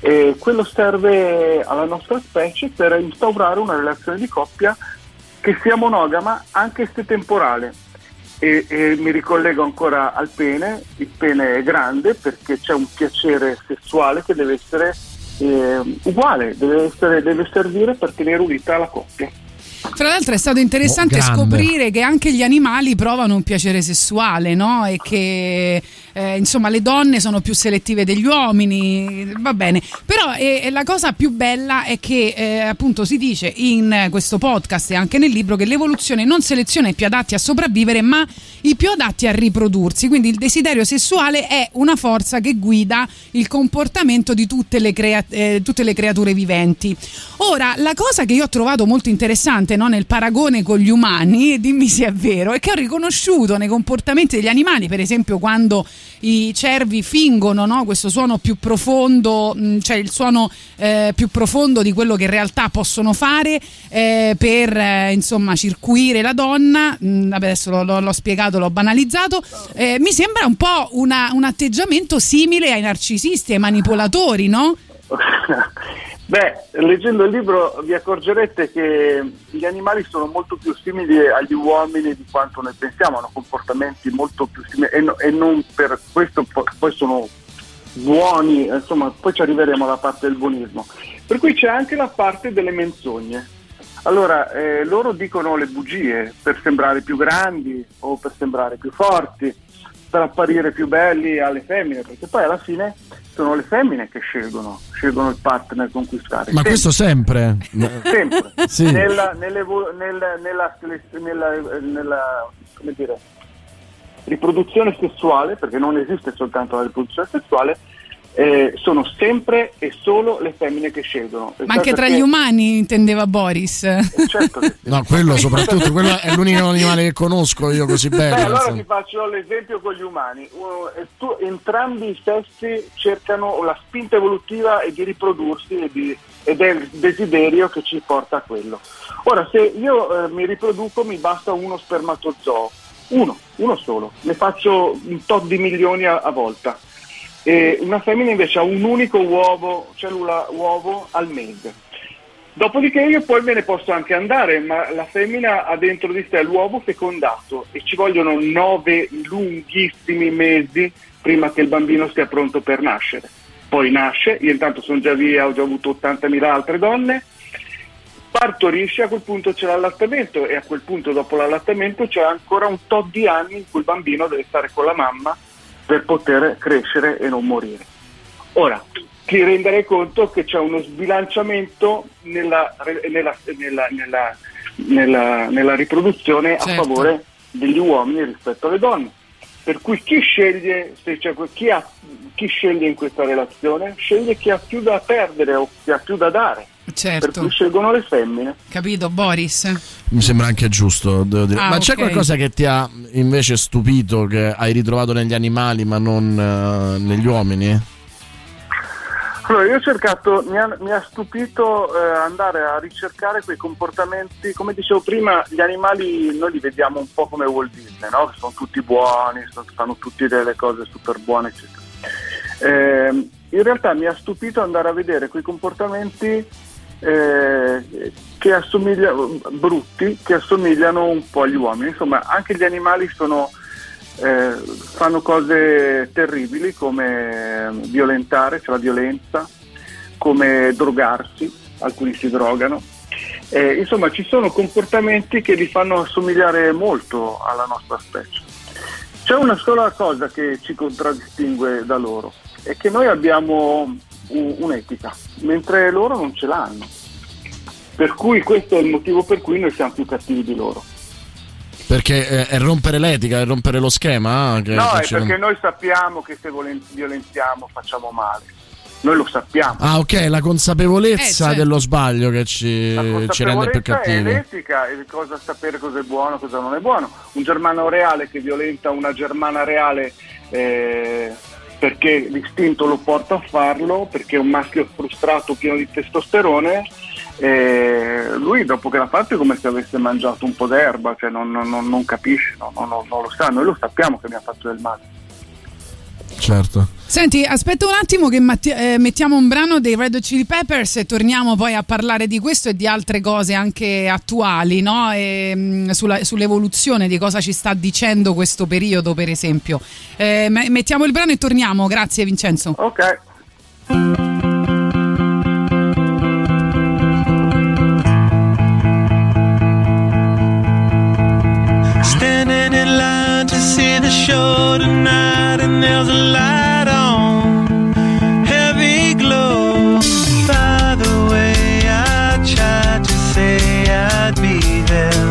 e quello serve alla nostra specie per instaurare una relazione di coppia che sia monogama anche se temporale. E, e mi ricollego ancora al pene, il pene è grande perché c'è un piacere sessuale che deve essere eh, uguale, deve, essere- deve servire per tenere unita la coppia. Tra l'altro è stato interessante Oh, scoprire che anche gli animali provano un piacere sessuale, no? E che eh, insomma le donne sono più selettive degli uomini, va bene. Però eh, la cosa più bella è che eh, appunto si dice in questo podcast e anche nel libro che l'evoluzione non seleziona i più adatti a sopravvivere, ma i più adatti a riprodursi. Quindi il desiderio sessuale è una forza che guida il comportamento di tutte le, crea- eh, tutte le creature viventi. Ora, la cosa che io ho trovato molto interessante no, nel paragone con gli umani, dimmi se è vero, è che ho riconosciuto nei comportamenti degli animali, per esempio quando i cervi fingono no, questo suono più profondo, mh, cioè il suono eh, più profondo di quello che in realtà possono fare eh, per eh, insomma circuire la donna, mh, vabbè, adesso l'ho, l'ho- l'ho spiegato, l'ho banalizzato, eh, mi sembra un po' una- un atteggiamento simile ai narcisisti, ai manipolatori, no? Beh, leggendo il libro vi accorgerete che gli animali sono molto più simili agli uomini di quanto noi pensiamo, hanno comportamenti molto più simili e, no- e non per questo po- poi sono buoni, insomma, poi ci arriveremo alla parte del buonismo. Per cui c'è anche la parte delle menzogne. Allora, eh, loro dicono le bugie per sembrare più grandi o per sembrare più forti, per apparire più belli alle femmine, perché poi alla fine sono le femmine che scelgono, scelgono il partner con cui stare. Ma Sempre. questo sempre. Sempre. Sì. Nella, nell'evo- nel- nella, nella- nella, come dire, riproduzione sessuale, perché non esiste soltanto la riproduzione sessuale, eh, sono sempre e solo le femmine che scelgono. Ma anche tra gli umani intendeva Boris. Certo che sì. No, quello soprattutto, quello è l'unico animale che conosco io così bene. Beh, allora ti faccio l'esempio con gli umani. Uh, e tu- entrambi i sessi cercano la spinta evolutiva e di riprodursi e di- ed è il desiderio che ci porta a quello. Ora, se io eh, mi riproduco mi basta uno spermatozoo, uno, uno solo, ne faccio un tot di milioni a, a volta. E una femmina invece ha un unico uovo, cellula uovo al mese. Dopodiché io poi me ne posso anche andare, ma la femmina ha dentro di sé l'uovo fecondato e ci vogliono nove lunghissimi mesi prima che il bambino sia pronto per nascere. Poi nasce, io intanto sono già via, ho già avuto 80.000 altre donne, partorisce, a quel punto c'è l'allattamento e a quel punto dopo l'allattamento c'è ancora un tot di anni in cui il bambino deve stare con la mamma per poter crescere e non morire. Ora, ti renderai conto che c'è uno sbilanciamento nella, nella- nella- nella- nella- nella riproduzione a Certo. favore degli uomini rispetto alle donne. Per cui chi sceglie, se c'è que- chi, ha- chi sceglie in questa relazione? Sceglie chi ha più da perdere o chi ha più da dare. Per Certo. cui scelgono le femmine. Capito, Boris? Mi sembra anche giusto, devo dire. Ah, ma c'è ok. qualcosa che ti ha invece stupito, che hai ritrovato negli animali ma non eh, negli uomini? Allora, io ho cercato, mi ha, mi ha stupito eh, andare a ricercare quei comportamenti, come dicevo prima, gli animali noi li vediamo un po' come Walt Disney, no? Sono tutti buoni, sono- fanno tutti delle cose super buone, eccetera. Eh, in realtà mi ha stupito andare a vedere quei comportamenti eh, che assomiglia, brutti che assomigliano un po' agli uomini. Insomma, anche gli animali sono, eh, fanno cose terribili come violentare, cioè la violenza, come drogarsi, alcuni si drogano. Eh, insomma, ci sono comportamenti che li fanno assomigliare molto alla nostra specie. C'è una sola cosa che ci contraddistingue da loro, è che noi abbiamo un- un'etica, mentre loro non ce l'hanno. Per cui questo è il motivo per cui noi siamo più cattivi di loro. Perché eh, è rompere l'etica, è rompere lo schema. ah, Che, no, che è perché noi sappiamo che se violentiamo facciamo male. Noi lo sappiamo. Ah, ok, la consapevolezza Eh, certo. dello sbaglio che ci, ci rende più Consapevolezza è cattivi. l'etica e cosa sapere cosa è buono, cosa non è buono. Un germano reale che violenta una germana reale eh, perché l'istinto lo porta a farlo, perché è un maschio frustrato pieno di testosterone, eh, lui dopo che l'ha fatto è come se avesse mangiato un po' d'erba, cioè non, non- non- non capisce, no, no, no, non lo sa, noi lo sappiamo che mi ha fatto del male. Certo. Senti, aspetta un attimo che matti- eh, mettiamo un brano dei Red Chili Peppers e torniamo poi a parlare di questo e di altre cose anche attuali, no? E, mh, sulla- sull'evoluzione di cosa ci sta dicendo questo periodo, per esempio. Eh, me- mettiamo il brano e torniamo, grazie Vincenzo. Ok. Standing in line to see the show tonight, and there's a light on, heavy glow. By the way, I tried to say I'd be there,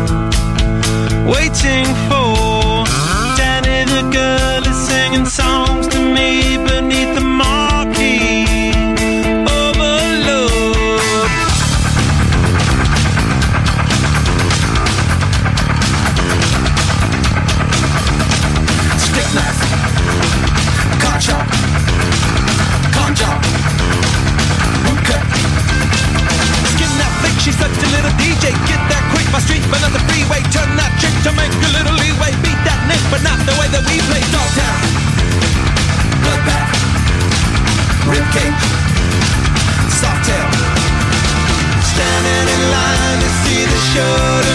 waiting for to make a little leeway. Beat that nick, but not the way that we play. Dog town, bloodbath, rib cage, soft tail. Standing in line to see the show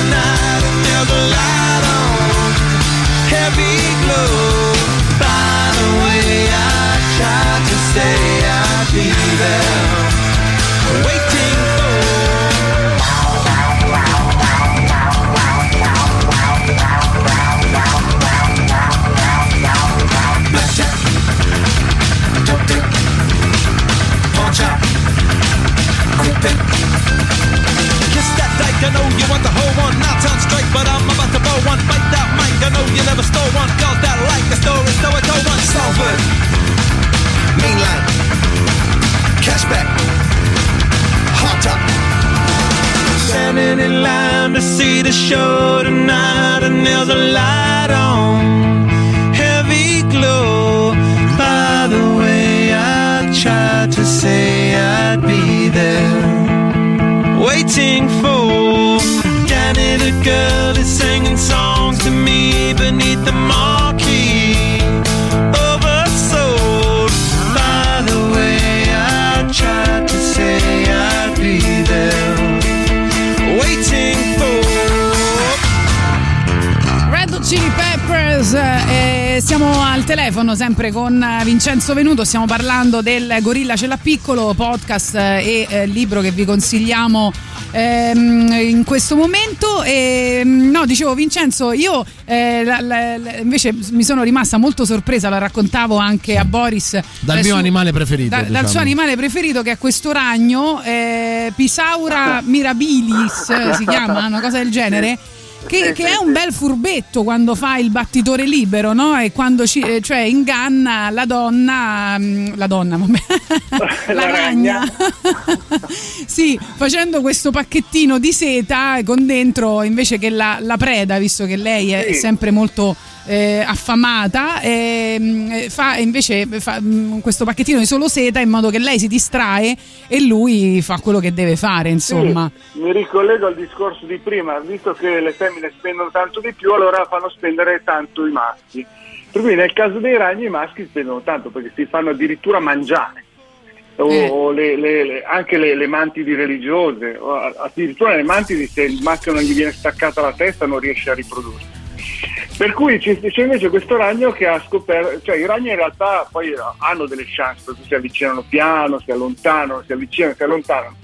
I know you want the whole one. Not sound straight, but I'm about to blow one. Bite that mic, I know you never stole one. Girls that like the story, so I told one. Salford, mainline, cashback, hot top. Standing in line to see the show tonight, and there's a light on, heavy glow. By the way, I tried to say I'd be there, waiting for Danny the girl is singing songs to me beneath the marquee. Oversold. By the way, I tried to say I'd be there, waiting for. Red Chili Peppers, eh, siamo al telefono sempre con eh, Vincenzo Venuto, stiamo parlando del Gorilla ce l'ha piccolo, podcast eh, e eh, libro che vi consigliamo ehm, in questo momento. E, mm, no, dicevo Vincenzo, io eh, la- la- la- invece mi sono rimasta molto sorpresa, la raccontavo anche a Boris. Dal eh, mio su- animale preferito. da- diciamo. Dal suo animale preferito che è questo ragno, eh, Pisaura mirabilis si chiama, una cosa del genere. Che, che è un bel furbetto quando fa il battitore libero, no? E quando ci, eh, cioè inganna la donna, mm, la donna, vabbè, la ragna, sì, facendo questo pacchettino di seta con dentro invece che la, la preda, visto che lei è Sì. sempre molto eh, affamata, ehm, fa invece fa, mm, questo pacchettino di solo seta in modo che lei si distrae e lui fa quello che deve fare, insomma. Sì, mi ricollego al discorso di prima, visto che le femmine spendono tanto di più, allora fanno spendere tanto i maschi. Per cui nel caso dei ragni i maschi spendono tanto perché si fanno addirittura mangiare. o, Eh. le- le- le- anche le, mantidi religiose, addirittura le mantidi se il maschio non gli viene staccata la testa non riesce a riprodurre. Per cui c'è, invece questo ragno che ha scoperto, cioè i ragni in realtà poi hanno delle chance, perché si avvicinano piano, si allontanano, si avvicinano, si allontanano,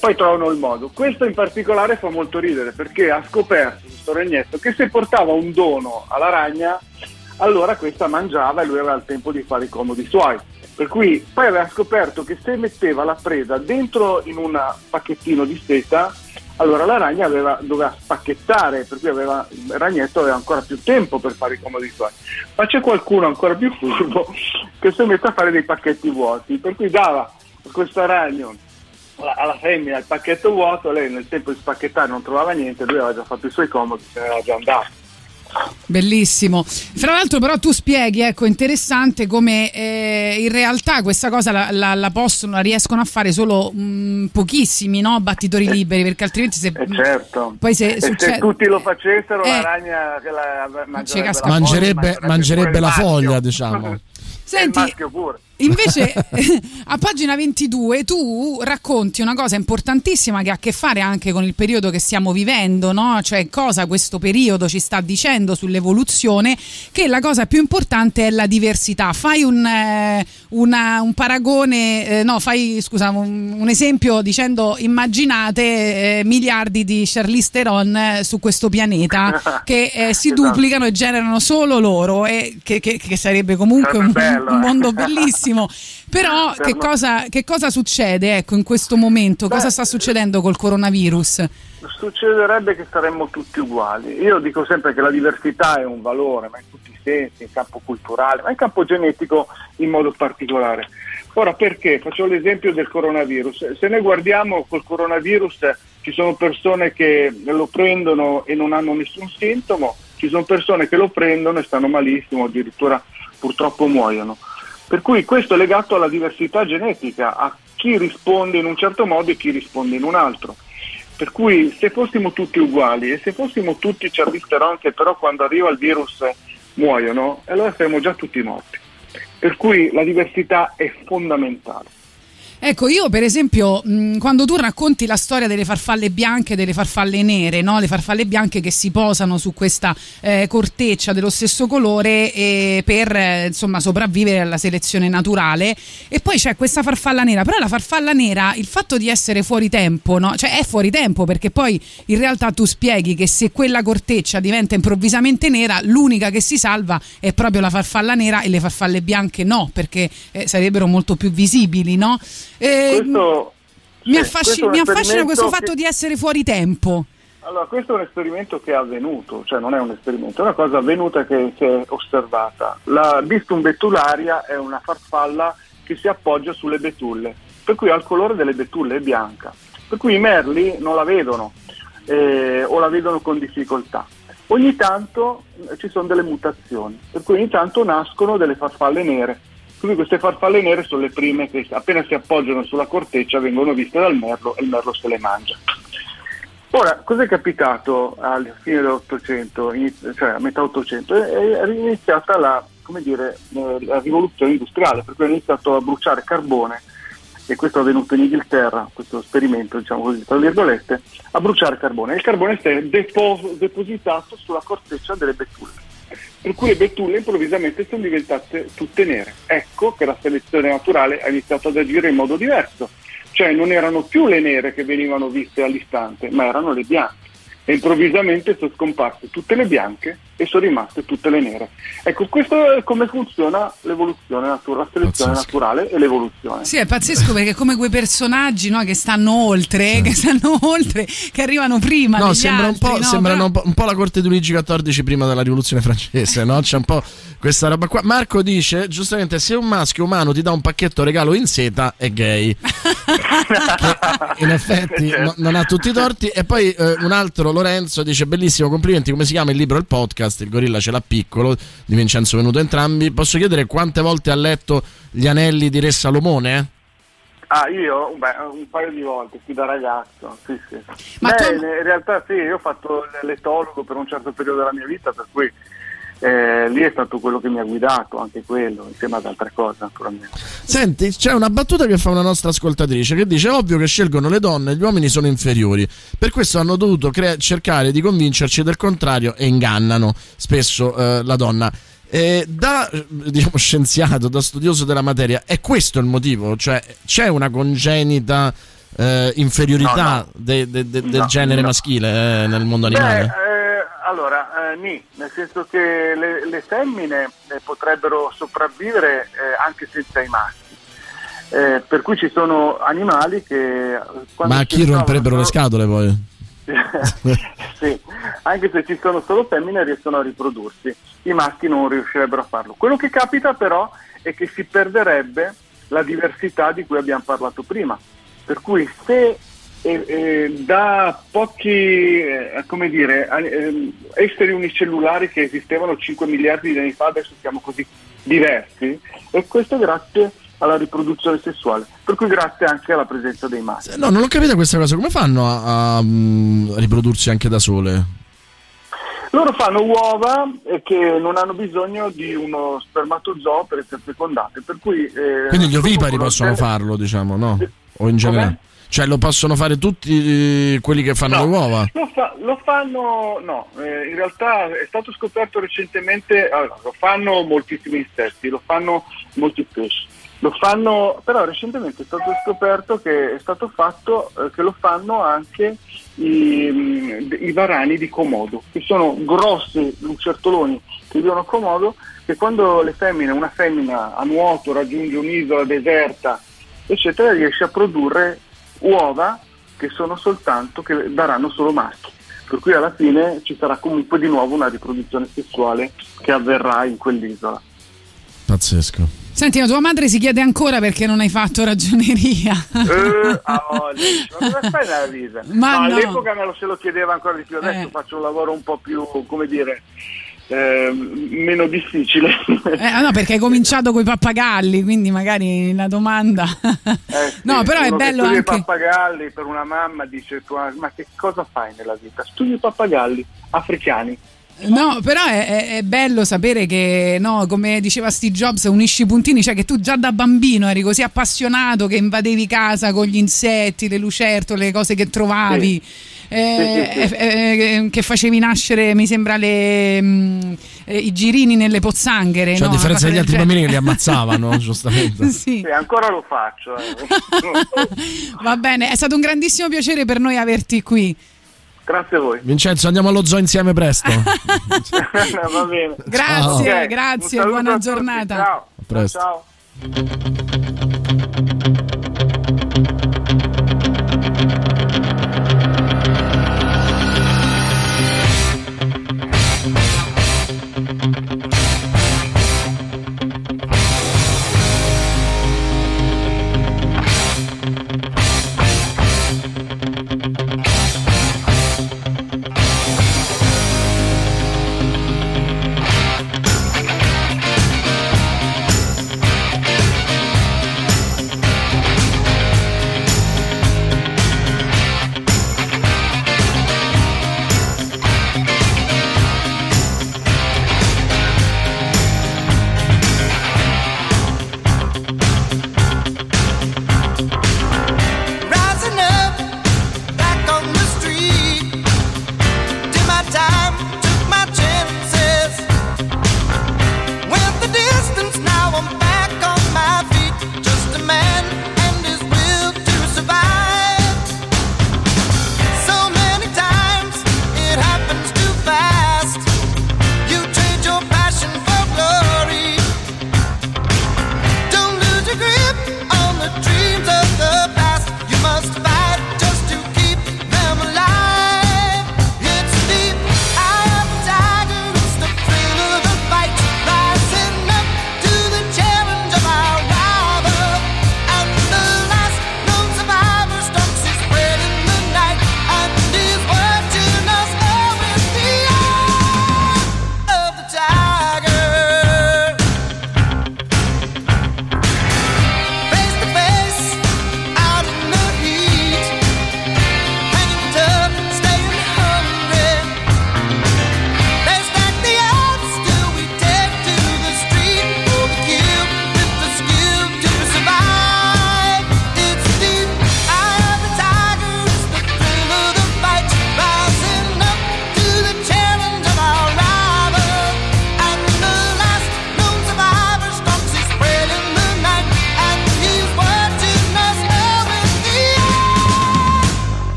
poi trovano il modo. Questo in particolare fa molto ridere perché ha scoperto questo ragnetto che se portava un dono alla ragna, allora questa mangiava e lui aveva il tempo di fare i comodi suoi. Per cui poi aveva scoperto che se metteva la preda dentro in un pacchettino di seta, allora la ragna aveva- doveva spacchettare, per cui aveva, il ragnetto aveva ancora più tempo per fare i comodi suoi. Ma c'è qualcuno ancora più furbo che si mette a fare dei pacchetti vuoti, per cui dava questo ragno alla femmina il pacchetto vuoto, lei nel tempo di spacchettare non trovava niente, lui aveva già fatto i suoi comodi, se ne era già andato. Bellissimo. Fra l'altro, però, tu spieghi, ecco, interessante come eh, in realtà questa cosa la, la- la possono, la riescono a fare solo mh, pochissimi no? battitori liberi, perché altrimenti se. Eh certo. Poi se e succede- se tutti lo facessero, Eh. la ragna che la, mangerebbe, casca- la foglia, Mangerebbe, mangerebbe pure la foglia, diciamo. Senti, maschio pure. Invece, a pagina 22 tu racconti una cosa importantissima che ha a che fare anche con il periodo che stiamo vivendo, no? Cioè, cosa questo periodo ci sta dicendo sull'evoluzione, che la cosa più importante è la diversità. Fai un, eh, una- un paragone, eh, no, fai scusa, un, un esempio dicendo immaginate eh, miliardi di Charlize Theron eh, su questo pianeta che eh, si Esatto. duplicano e generano solo loro, e che, che- che sarebbe comunque un, un eh. mondo bellissimo. Però Per che cosa, che cosa succede ecco, in questo momento? Cosa sta succedendo col coronavirus? Succederebbe che saremmo tutti uguali. Io dico sempre che la diversità è un valore, ma in tutti i sensi, in campo culturale, ma in campo genetico in modo particolare. Ora perché? Faccio l'esempio del coronavirus. Se noi guardiamo col coronavirus ci sono persone che lo prendono e non hanno nessun sintomo, ci sono persone che lo prendono e stanno malissimo, addirittura purtroppo muoiono. Per cui questo è legato alla diversità genetica, a chi risponde in un certo modo e chi risponde in un altro. Per cui se fossimo tutti uguali e se fossimo tutti Charlize Theron che però quando arriva il virus muoiono, allora saremmo già tutti morti. Per cui la diversità è fondamentale. Ecco, io per esempio, quando tu racconti la storia delle farfalle bianche e delle farfalle nere, no? le farfalle bianche che si posano su questa eh, corteccia dello stesso colore eh, per eh, insomma sopravvivere alla selezione naturale, e poi c'è questa farfalla nera, però la farfalla nera, il fatto di essere fuori tempo, no? cioè è fuori tempo perché poi in realtà tu spieghi che se quella corteccia diventa improvvisamente nera, l'unica che si salva è proprio la farfalla nera e le farfalle bianche no, perché eh, sarebbero molto più visibili, no? Eh, Questo, mi, affasci- questo mi affascina questo che- fatto di essere fuori tempo. Allora, questo è un esperimento che è avvenuto, cioè non è un esperimento, è una cosa avvenuta che si è osservata. La bistum betullaria è una farfalla che si appoggia sulle betulle, per cui ha il colore delle betulle, è bianca. Per cui i merli non la vedono eh, o la vedono con difficoltà. Ogni tanto eh, ci sono delle mutazioni, per cui ogni tanto nascono delle farfalle nere. Cui queste farfalle nere sono le prime che appena si appoggiano sulla corteccia vengono viste dal merlo e il merlo se le mangia. Ora, cosa è capitato alla fine dell'Ottocento, cioè a metà Ottocento? È, iniziata la, dire, eh, la rivoluzione industriale, per cui hanno iniziato a bruciare carbone, e questo è avvenuto in Inghilterra, questo esperimento, diciamo così, tra virgolette, a bruciare carbone. Il carbone si è depo- depositato sulla corteccia delle betulle, per cui le betulle improvvisamente sono diventate tutte nere. Ecco che la selezione naturale ha iniziato ad agire in modo diverso cioè non erano più le nere che venivano viste all'istante, ma erano le bianche. E improvvisamente sono scomparse tutte le bianche e sono rimaste tutte le nere. Ecco, questo è come funziona l'evoluzione naturale, la selezione naturale e l'evoluzione. Sì, è pazzesco perché è come quei personaggi no, che stanno oltre, che stanno oltre, che arrivano prima. No, degli sembra un altri, po', no? sembrano Però- un, po', un la corte di Luigi XIV prima della rivoluzione francese, no? C'è un po' questa roba qua. Marco dice, giustamente, se un maschio umano ti dà un pacchetto regalo in seta, è gay. In effetti no- non ha tutti i torti. E poi eh, un altro, Lorenzo, dice, bellissimo, complimenti, come si chiama il libro e il podcast? Il gorilla ce l'ha piccolo, di Vincenzo Venuto entrambi. Posso chiedere quante volte ha letto Gli anelli di Re Salomone? Ah, io? Beh, un paio di volte, sì, da ragazzo. Sì, sì. Ma Beh, tu- in realtà sì, io ho fatto l'etologo per un certo periodo della mia vita, per cui eh, lì è stato quello che mi ha guidato, anche quello, insieme ad altre cose naturalmente. Senti, c'è una battuta che fa una nostra ascoltatrice che dice: Ovvio che scelgono le donne, gli uomini sono inferiori. Per questo hanno dovuto crea- cercare di convincerci del contrario e ingannano spesso eh, la donna. Eh, da diciamo, scienziato, da studioso della materia, è questo il motivo? Cioè, c'è una congenita eh, inferiorità No, no. de- de- de- del No, genere maschile eh, nel mondo Beh, animale? eh, allora, eh, nì, nel senso che le, le femmine eh, potrebbero sopravvivere eh, anche senza i maschi. Eh, per cui ci sono animali che... eh, Ma a chi romperebbero le solo- scatole poi? sì, anche se ci sono solo femmine riescono a riprodursi, i maschi non riuscirebbero a farlo. Quello che capita però è che si perderebbe la diversità di cui abbiamo parlato prima, per cui se eh, da pochi eh, come dire, eh, esseri unicellulari che esistevano 5 miliardi di anni fa, adesso siamo così diversi, e questo grazie alla riproduzione sessuale, per cui grazie anche alla presenza dei maschi. No, non ho capito questa cosa. Come fanno a, a, mm, riprodursi anche da sole? Loro fanno uova eh, che non hanno bisogno di uno spermatozoo per essere fecondate, per cui... eh, Quindi gli ovipari possono farlo, diciamo, no? O in generale? Cioè lo possono fare tutti eh, quelli che fanno No, le uova? Lo, fa- lo fanno, no, eh, in realtà è stato scoperto recentemente, allora, lo fanno moltissimi insetti, lo fanno molti pesci, lo fanno, però recentemente è stato scoperto che è stato fatto eh, che lo fanno anche i, i varani di Komodo, che sono grossi lucertoloni che vivono a Komodo, che quando le femmine, una femmina a nuoto raggiunge un'isola deserta, eccetera, riesce a produrre uova che sono soltanto, che daranno solo maschi. Per cui alla fine ci sarà comunque di nuovo una riproduzione sessuale che avverrà in quell'isola. Pazzesco. Senti, ma tua madre si chiede ancora perché non hai fatto ragioneria. Eh, ah, voglia, ma cosa fai nella vita? Ma No, no. All'epoca me lo se lo chiedeva ancora di più, adesso Eh. faccio un lavoro un po' più, come dire, ehm, meno difficile. Eh, ah, no, perché hai cominciato con i pappagalli, quindi magari la domanda. Eh, sì, no, però è bello anche. i pappagalli per una mamma dice "Tua- ma che cosa fai nella vita? Studio i pappagalli africani. No, però è, è- è bello sapere che, no, come diceva Steve Jobs, unisci i puntini, cioè che tu già da bambino eri così appassionato che invadevi casa con gli insetti, le lucertole, le cose che trovavi. Eh, Sì, sì, sì. eh, eh, che facevi nascere, mi sembra, le, mm, eh, i girini nelle pozzanghere. Cioè, no? a differenza degli altri del bambini che li ammazzavano, giustamente. Sì. Sì, ancora lo faccio. Va bene, è stato un grandissimo piacere per noi averti qui. Grazie a voi. Vincenzo, andiamo allo zoo insieme presto. Va bene. Grazie, Ok, grazie, buona giornata. Ciao. A presto. Ciao.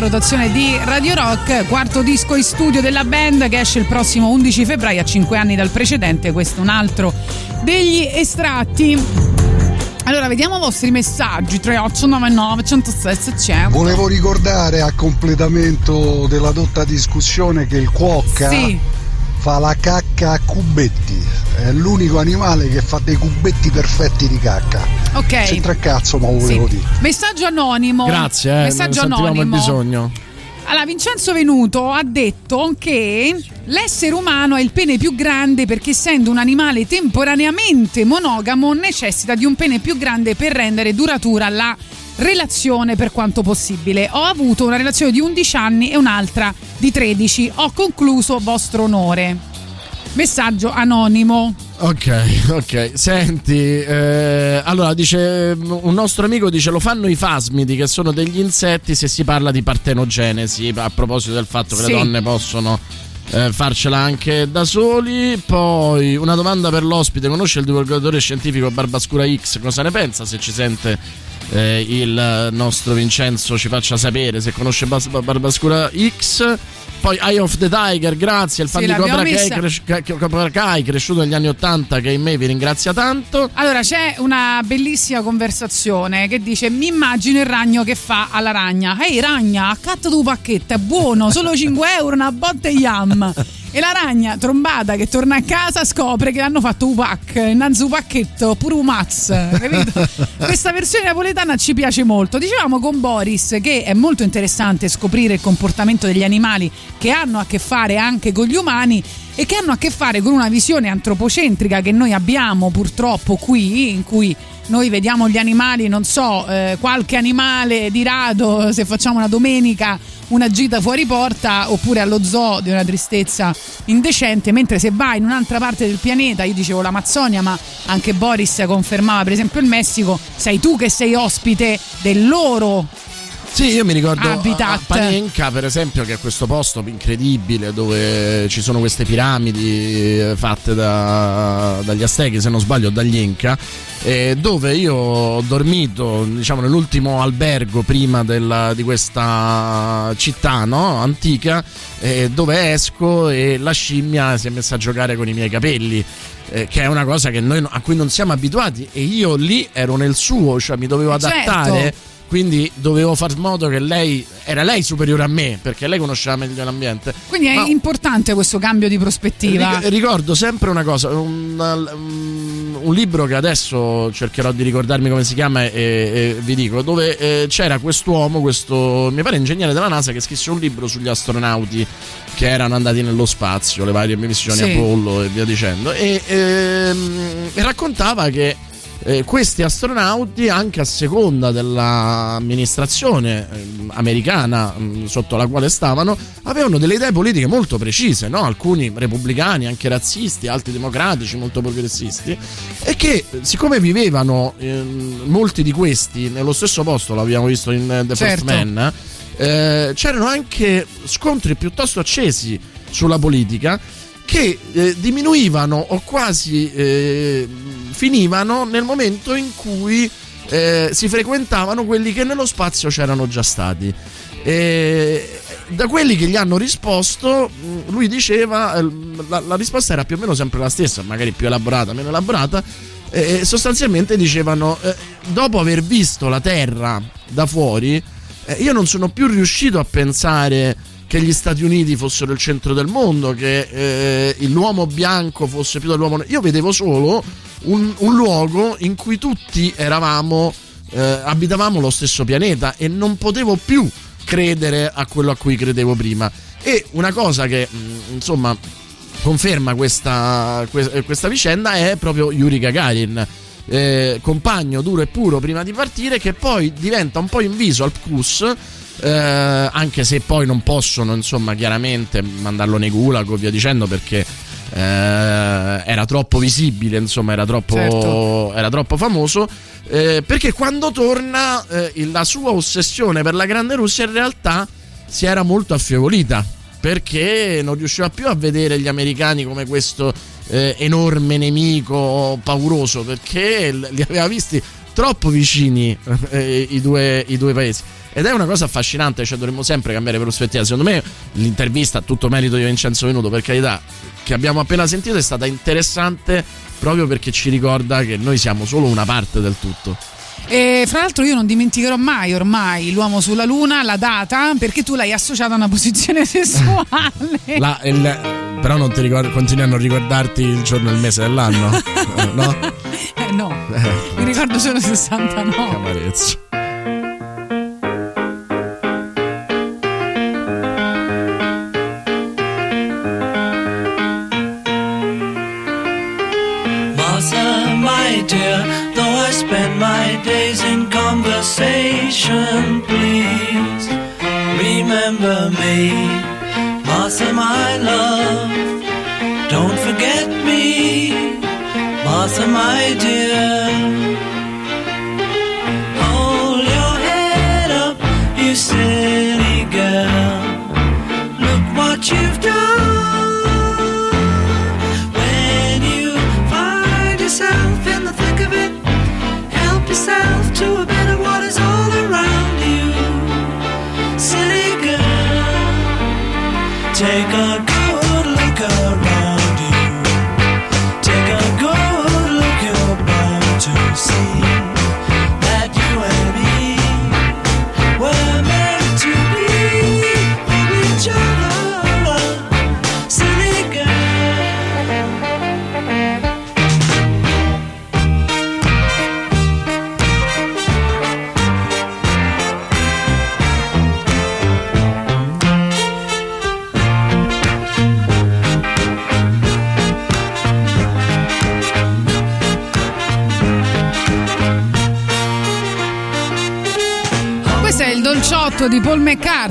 Rotazione di Radio Rock, quarto disco in studio della band che esce il prossimo 11 febbraio a 5 anni dal precedente, questo è un altro degli estratti. Allora, vediamo i vostri messaggi 3899 106 600. Volevo ricordare a completamento della dotta discussione che il cuocca Sì. fa la cacca a cubetti. È l'unico animale che fa dei cubetti perfetti di cacca. Ok. C'entra cazzo, ma lo Sì. volevo dire. Messaggio anonimo. Grazie, eh, Messaggio anonimo. il bisogno. Allora, Vincenzo Venuto ha detto che l'essere umano ha il pene più grande perché essendo un animale temporaneamente monogamo necessita di un pene più grande per rendere duratura la relazione per quanto possibile. Ho avuto una relazione di 11 anni e un'altra di 13. Ho concluso vostro onore. Messaggio anonimo. Ok, ok. Senti, eh, allora dice un nostro amico dice lo fanno i fasmidi che sono degli insetti se si parla di partenogenesi a proposito del fatto che Sì. le donne possono eh, farcela anche da soli. Poi una domanda per l'ospite, conosce il divulgatore scientifico Barbascura X? Cosa ne pensa se ci sente eh, il nostro Vincenzo ci faccia sapere se conosce Bas- Barbascura X? Poi Eye of the Tiger, grazie, il fan Sì, di Cobra Kai, cres- Cobra Kai, cresciuto negli anni Ottanta, che in me vi ringrazia tanto. Allora c'è una bellissima conversazione che dice mi immagino il ragno che fa alla ragna ehi ragna accatto tu pacchetto è buono solo 5 euro una botte yam e la ragna trombata che torna a casa scopre che hanno fatto un pack innanzi un pacchetto pure capito? questa versione napoletana ci piace molto dicevamo con Boris che è molto interessante scoprire il comportamento degli animali che hanno a che fare anche con gli umani e che hanno a che fare con una visione antropocentrica che noi abbiamo purtroppo qui, in cui noi vediamo gli animali, non so, eh, qualche animale di rado se facciamo una domenica una gita fuori porta oppure allo zoo di una tristezza indecente, mentre se vai in un'altra parte del pianeta, io dicevo l'Amazzonia, ma anche Boris confermava per esempio il Messico, sei tu che sei ospite del loro Sì, io mi ricordo Habitat. a Panenka, per esempio, che è questo posto incredibile dove ci sono queste piramidi eh, fatte da- dagli Aztechi, se non sbaglio, dagli Inca, eh, dove io ho dormito, diciamo, nell'ultimo albergo prima della- di questa città no? antica, eh, dove esco e la scimmia si è messa a giocare con i miei capelli. eh, che è una cosa che noi, a cui non siamo abituati e io lì ero nel suo, cioè mi dovevo Certo. Quindi dovevo far modo che lei era lei superiore a me perché lei conosceva meglio l'ambiente Quindi è Ma- importante questo cambio di prospettiva. Ric- ricordo sempre una cosa un, un- un libro che adesso cercherò di ricordarmi come si chiama e, e vi dico dove eh, c'era quest'uomo questo mi pare ingegnere della NASA che scrisse un libro sugli astronauti che erano andati nello spazio le varie missioni Sì. Apollo e via dicendo e, ehm, e raccontava che eh, questi astronauti, anche a seconda dell'amministrazione ehm, americana mh, sotto la quale stavano, avevano delle idee politiche molto precise, no? alcuni repubblicani, anche razzisti, altri democratici, molto progressisti, e che eh, siccome vivevano ehm, molti di questi nello stesso posto, l'abbiamo visto in eh, The First Certo. Man, eh, c'erano anche scontri piuttosto accesi sulla politica che eh, diminuivano o quasi eh, finivano nel momento in cui eh, si frequentavano quelli che nello spazio c'erano già stati. E da quelli che gli hanno risposto, mh, lui diceva, eh, la, la risposta era più o meno sempre la stessa, magari più elaborata, meno elaborata. eh, sostanzialmente dicevano, eh, dopo aver visto la Terra da fuori, eh, io non sono più riuscito a pensare che gli Stati Uniti fossero il centro del mondo, che eh, l'uomo bianco fosse più dell'uomo. Io vedevo solo un, un luogo in cui tutti eravamo, eh, abitavamo lo stesso pianeta e non potevo più credere a quello a cui credevo prima. E una cosa che mh, insomma conferma questa, que- questa vicenda è proprio Yuri Gagarin. eh, compagno duro e puro prima di partire che poi diventa un po' inviso al CUS eh, anche se poi non possono insomma chiaramente mandarlo nei gulag o via dicendo perché eh, era troppo visibile insomma era troppo, Certo. era troppo famoso eh, perché quando torna eh, la sua ossessione per la grande Russia in realtà si era molto affievolita perché non riusciva più a vedere gli americani come questo eh, enorme nemico pauroso perché li aveva visti troppo vicini eh, i, due, i due paesi Ed è una cosa affascinante, cioè dovremmo sempre cambiare prospettiva. Secondo me l'intervista a tutto merito di Vincenzo Venuto, per carità, che abbiamo appena sentito è stata interessante proprio perché ci ricorda che noi siamo solo una parte del tutto. E fra l'altro io non dimenticherò mai ormai l'uomo sulla luna, la data, perché tu l'hai associata a una posizione sessuale. La- il- però non ti ricordi, continui a non ricordarti il giorno e il mese dell'anno? No? Eh no, Eh, mi ricordo solo 69. che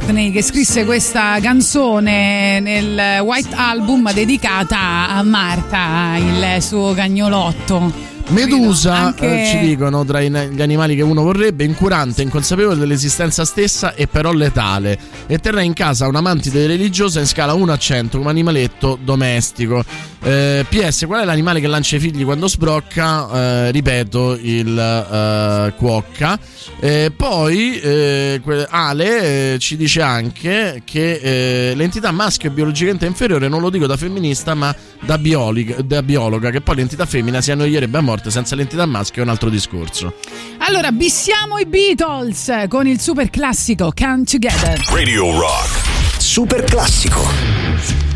McCartney che scrisse questa canzone nel White Album dedicata a Marta, il suo cagnolotto. Medusa, Anche- eh, ci dicono, tra gli animali che uno vorrebbe, incurante, inconsapevole dell'esistenza stessa e però letale. E terrà in casa una mantide religiosa in scala 1 a 100 come animaletto domestico. Eh, PS, qual è l'animale che lancia i figli quando sbrocca? Eh, ripeto, il eh, cuocca. Poi eh, Ale eh, ci dice anche che l'entità maschio è biologicamente inferiore, non lo dico da femminista, ma da, biolica- da biologa, che poi l'entità femmina si annoierebbe a morte senza l'entità maschio è un altro discorso. Allora, bissiamo i Beatles con il super classico Come Together. Radio Rock. Super classico.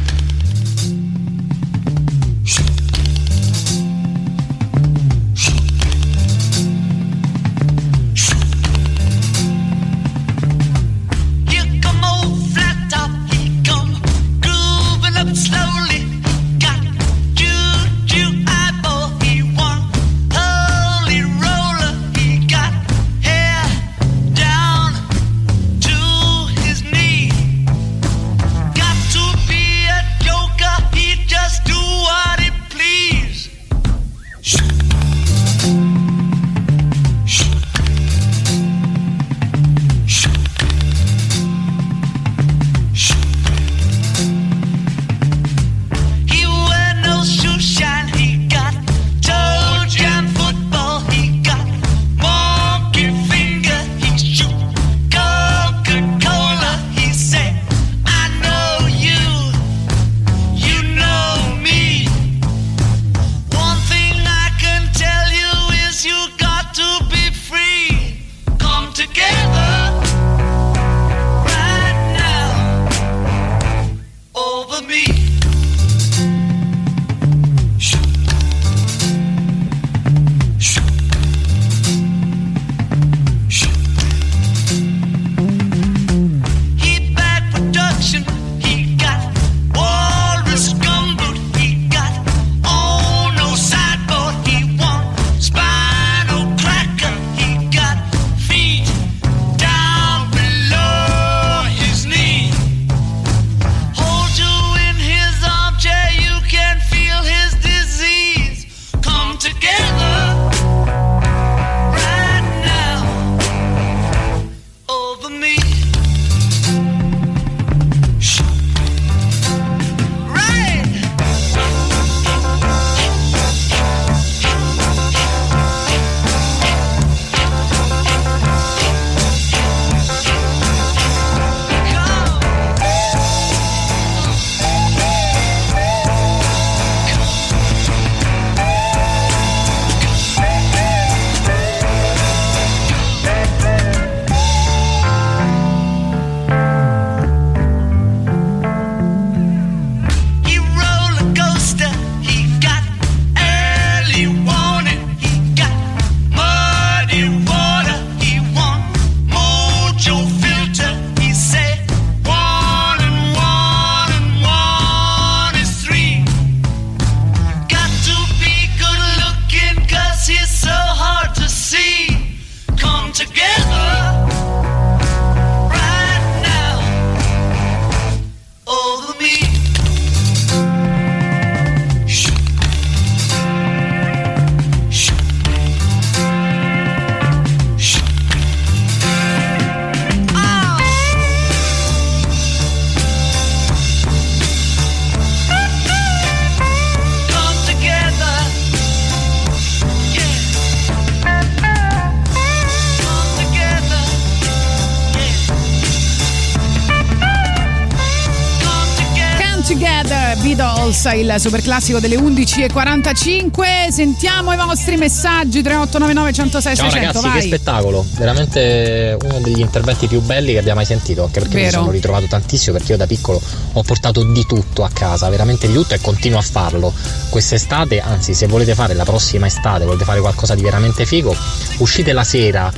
Beatles, il super classico delle 11.45. Sentiamo i vostri messaggi 3899 106 Ciao 600. ragazzi, vai. che spettacolo! Veramente uno degli interventi più belli che abbia mai sentito, anche perché mi Vero. sono ritrovato tantissimo perché io da piccolo ho portato di tutto a casa, veramente di tutto e continuo a farlo. Quest'estate, anzi se volete fare la prossima estate, volete fare qualcosa di veramente figo, uscite la sera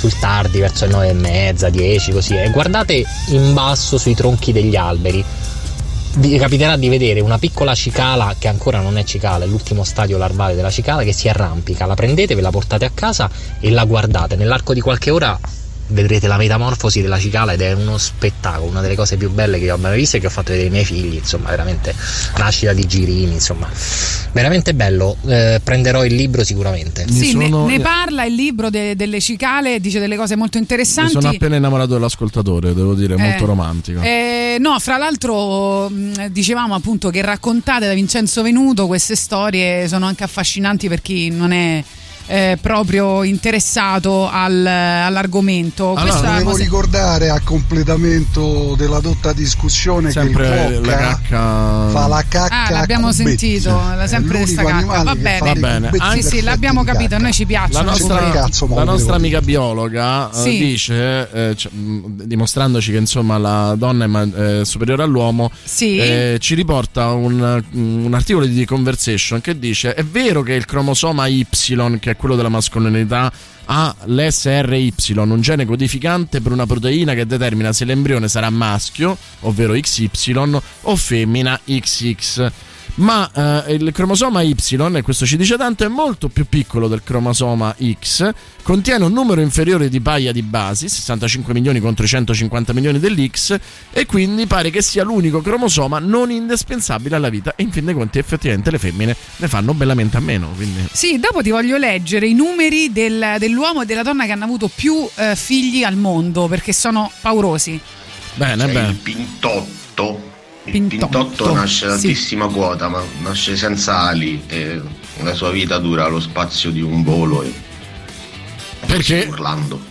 sul tardi verso le 9 e mezza, 10 così e guardate in basso sui tronchi degli alberi vi capiterà di vedere una piccola cicala che ancora non è cicala, è l'ultimo stadio larvale della cicala che si arrampica. La prendete, ve la portate a casa e la guardate. Nell'arco di qualche ora vedrete la metamorfosi della cicala ed è uno spettacolo, una delle cose più belle che io abbia mai visto e che ho fatto vedere ai miei figli, insomma, veramente nascita di girini, insomma. Veramente bello, eh, prenderò il libro sicuramente. Sì, ne, ne parla il libro de- delle cicale, dice delle cose molto Mi interessanti. sono appena innamorato dell'ascoltatore, devo dire, Eh, molto romantico. eh, no, fra l'altro mh, dicevamo appunto che raccontate da Vincenzo Venuto queste storie sono anche affascinanti per chi non è eh, proprio interessato al- all'argomento. Questa volevo cosa- ricordare a completamento della dotta discussione Sempre che il la cacca. fa la cacca Ah, l'abbiamo sentito, la sempre questa cacca. Va bene, Va bene. Anche- Sì, l'abbiamo capito, a noi ci La piacciono. nostra, cazzo, la nostra amica biologa eh, Sì. dice, eh, cioè, mh, dimostrandoci che insomma la donna è ma- eh, superiore all'uomo, Sì. eh, ci riporta un, un articolo di The Conversation che dice: È vero che il cromosoma Y, che è quello della mascolinità, ha l'SRY, un gene codificante per una proteina che determina se l'embrione sarà maschio, ovvero XY, o femmina XX. Ma eh, il cromosoma Y, e questo ci dice tanto, è molto più piccolo del cromosoma X, contiene un numero inferiore di paia di basi, 65 milioni contro i 150 milioni dell'X, e quindi pare che sia l'unico cromosoma non indispensabile alla vita. E in fin dei conti, effettivamente, le femmine ne fanno bellamente a meno. Quindi. Sì, dopo ti voglio leggere i numeri del- dell'uomo e della donna che hanno avuto più eh, figli al mondo perché sono paurosi. Bene, C'è bene. il pintotto. Il Pintotto, pintotto, nasce sì. altissima quota, ma nasce senza ali e la sua vita dura lo spazio di un volo e Perché? urlando.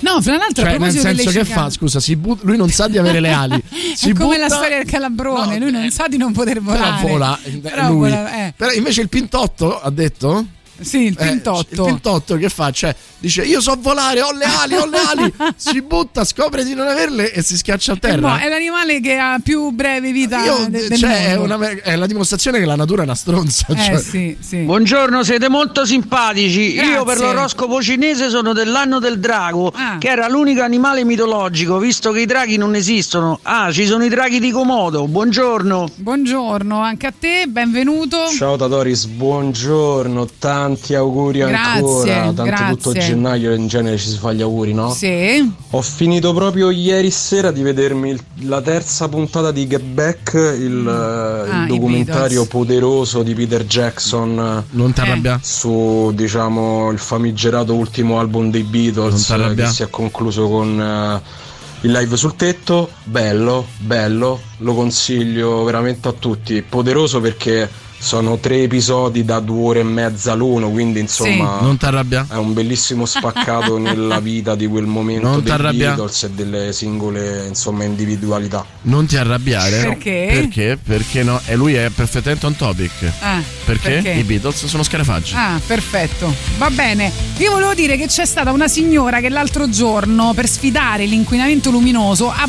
No, fra l'altro Cioè, nel senso che cicale- fa? Scusa, si but- lui non sa di avere le ali. Si è come la butta- storia del calabrone, lui non sa di non poter Però volare. vola, Però lui. vola- eh. Però invece il pintotto ha detto? Sì, il Eh, pintotto. il pintotto che fa? Cioè, dice io so volare, ho le ali, ho le ali. si butta, scopre di non averle e si schiaccia a Eh, terra. boh, è l'animale che ha più breve vita Io- de- del cioè, è, mondo. una- è la dimostrazione che la natura è una stronza. Eh, cioè. sì, sì. Buongiorno, siete molto simpatici. Grazie. Io per l'oroscopo cinese sono dell'anno del drago, Ah. che era l'unico animale mitologico, visto che i draghi non esistono. Ah, ci sono i draghi di Komodo. Buongiorno. Buongiorno anche a te, benvenuto. Ciao Tatoris, buongiorno, tanti auguri Grazie, ancora, tanto grazie. tutto gennaio in genere ci si fa gli auguri, no? Sì. Ho finito proprio ieri sera di vedermi il- la terza puntata di Get Back, il, eh, Ah, il documentario poderoso di Peter Jackson Non Eh. ti arrabbia? su diciamo il famigerato ultimo album dei Non Beatles t'arrabbia? che si è concluso con eh, il live sul tetto. Bello, bello, lo consiglio veramente a tutti. Poderoso perché sono tre episodi da due ore e mezza l'uno, quindi insomma Non ti arrabbia? è un bellissimo spaccato nella vita di quel momento Non dei t'arrabbia? Beatles e delle singole insomma individualità. Non ti arrabbiare. Perché? Perché? Perché no? E lui è perfettamente on topic. Ah, Perché? perché? I Beatles sono scarafaggi. Ah, perfetto. Va bene. Io volevo dire che c'è stata una signora che l'altro giorno, per sfidare l'inquinamento luminoso, ha,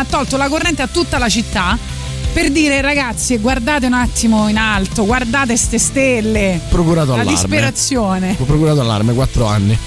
ha tolto la corrente a tutta la città per dire ragazzi, guardate un attimo in alto, guardate ste stelle. Procurato La allarme. disperazione. Ho procurato allarme, 4 anni.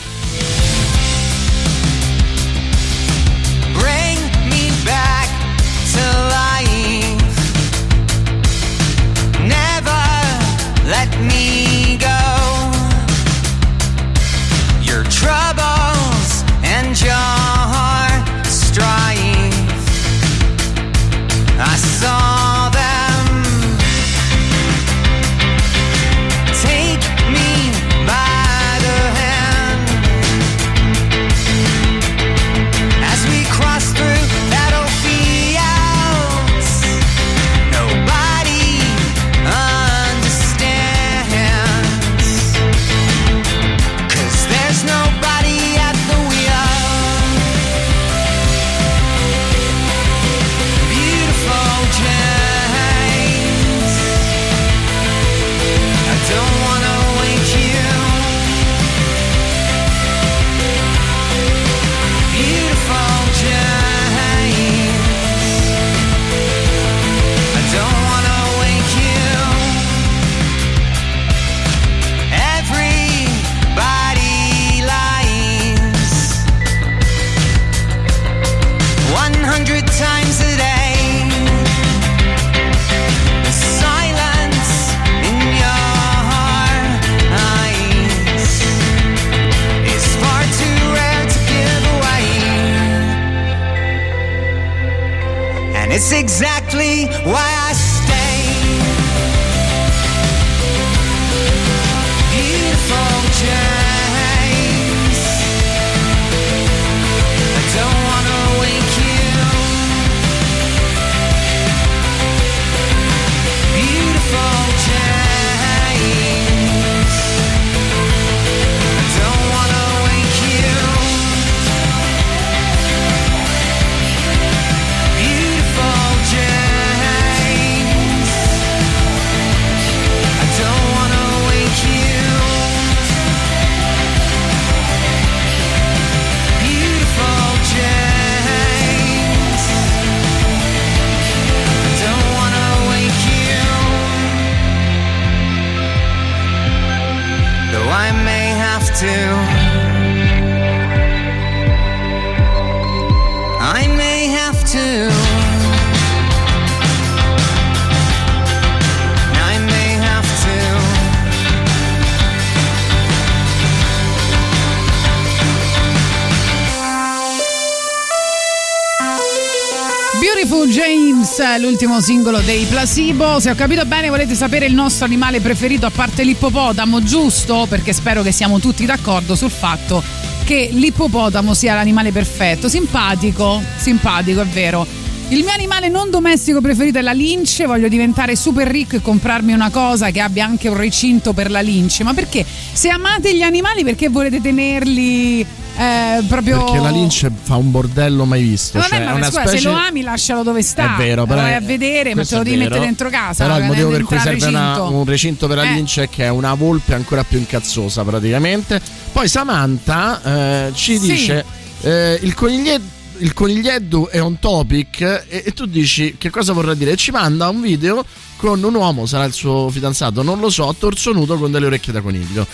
L'ultimo singolo dei Placebo. Se ho capito bene, volete sapere il nostro animale preferito a parte l'ippopotamo, giusto? Perché spero che siamo tutti d'accordo sul fatto che l'ippopotamo sia l'animale perfetto. Simpatico, simpatico, è vero. Il mio animale non domestico preferito è la lince. Voglio diventare super ricco e comprarmi una cosa che abbia anche un recinto per la lince. Ma perché? Se amate gli animali, perché volete tenerli eh, proprio. Perché la lince fa un bordello mai visto. Vabbè, cioè, ma è una scusa, specie... se lo ami, lascialo dove sta. È vero, Lo però. vai a vedere, ma te lo devi mettere dentro casa. Però il motivo per cui serve una- un recinto per la Eh. lince è che è una volpe ancora più incazzosa, praticamente. Poi Samantha eh, ci Sì. dice: eh, il coniglietto. Il coniglieddu è un topic e, e tu dici che cosa vorrà dire? E ci manda un video con un uomo, sarà il suo fidanzato, non lo so, a torso nudo con delle orecchie da coniglio.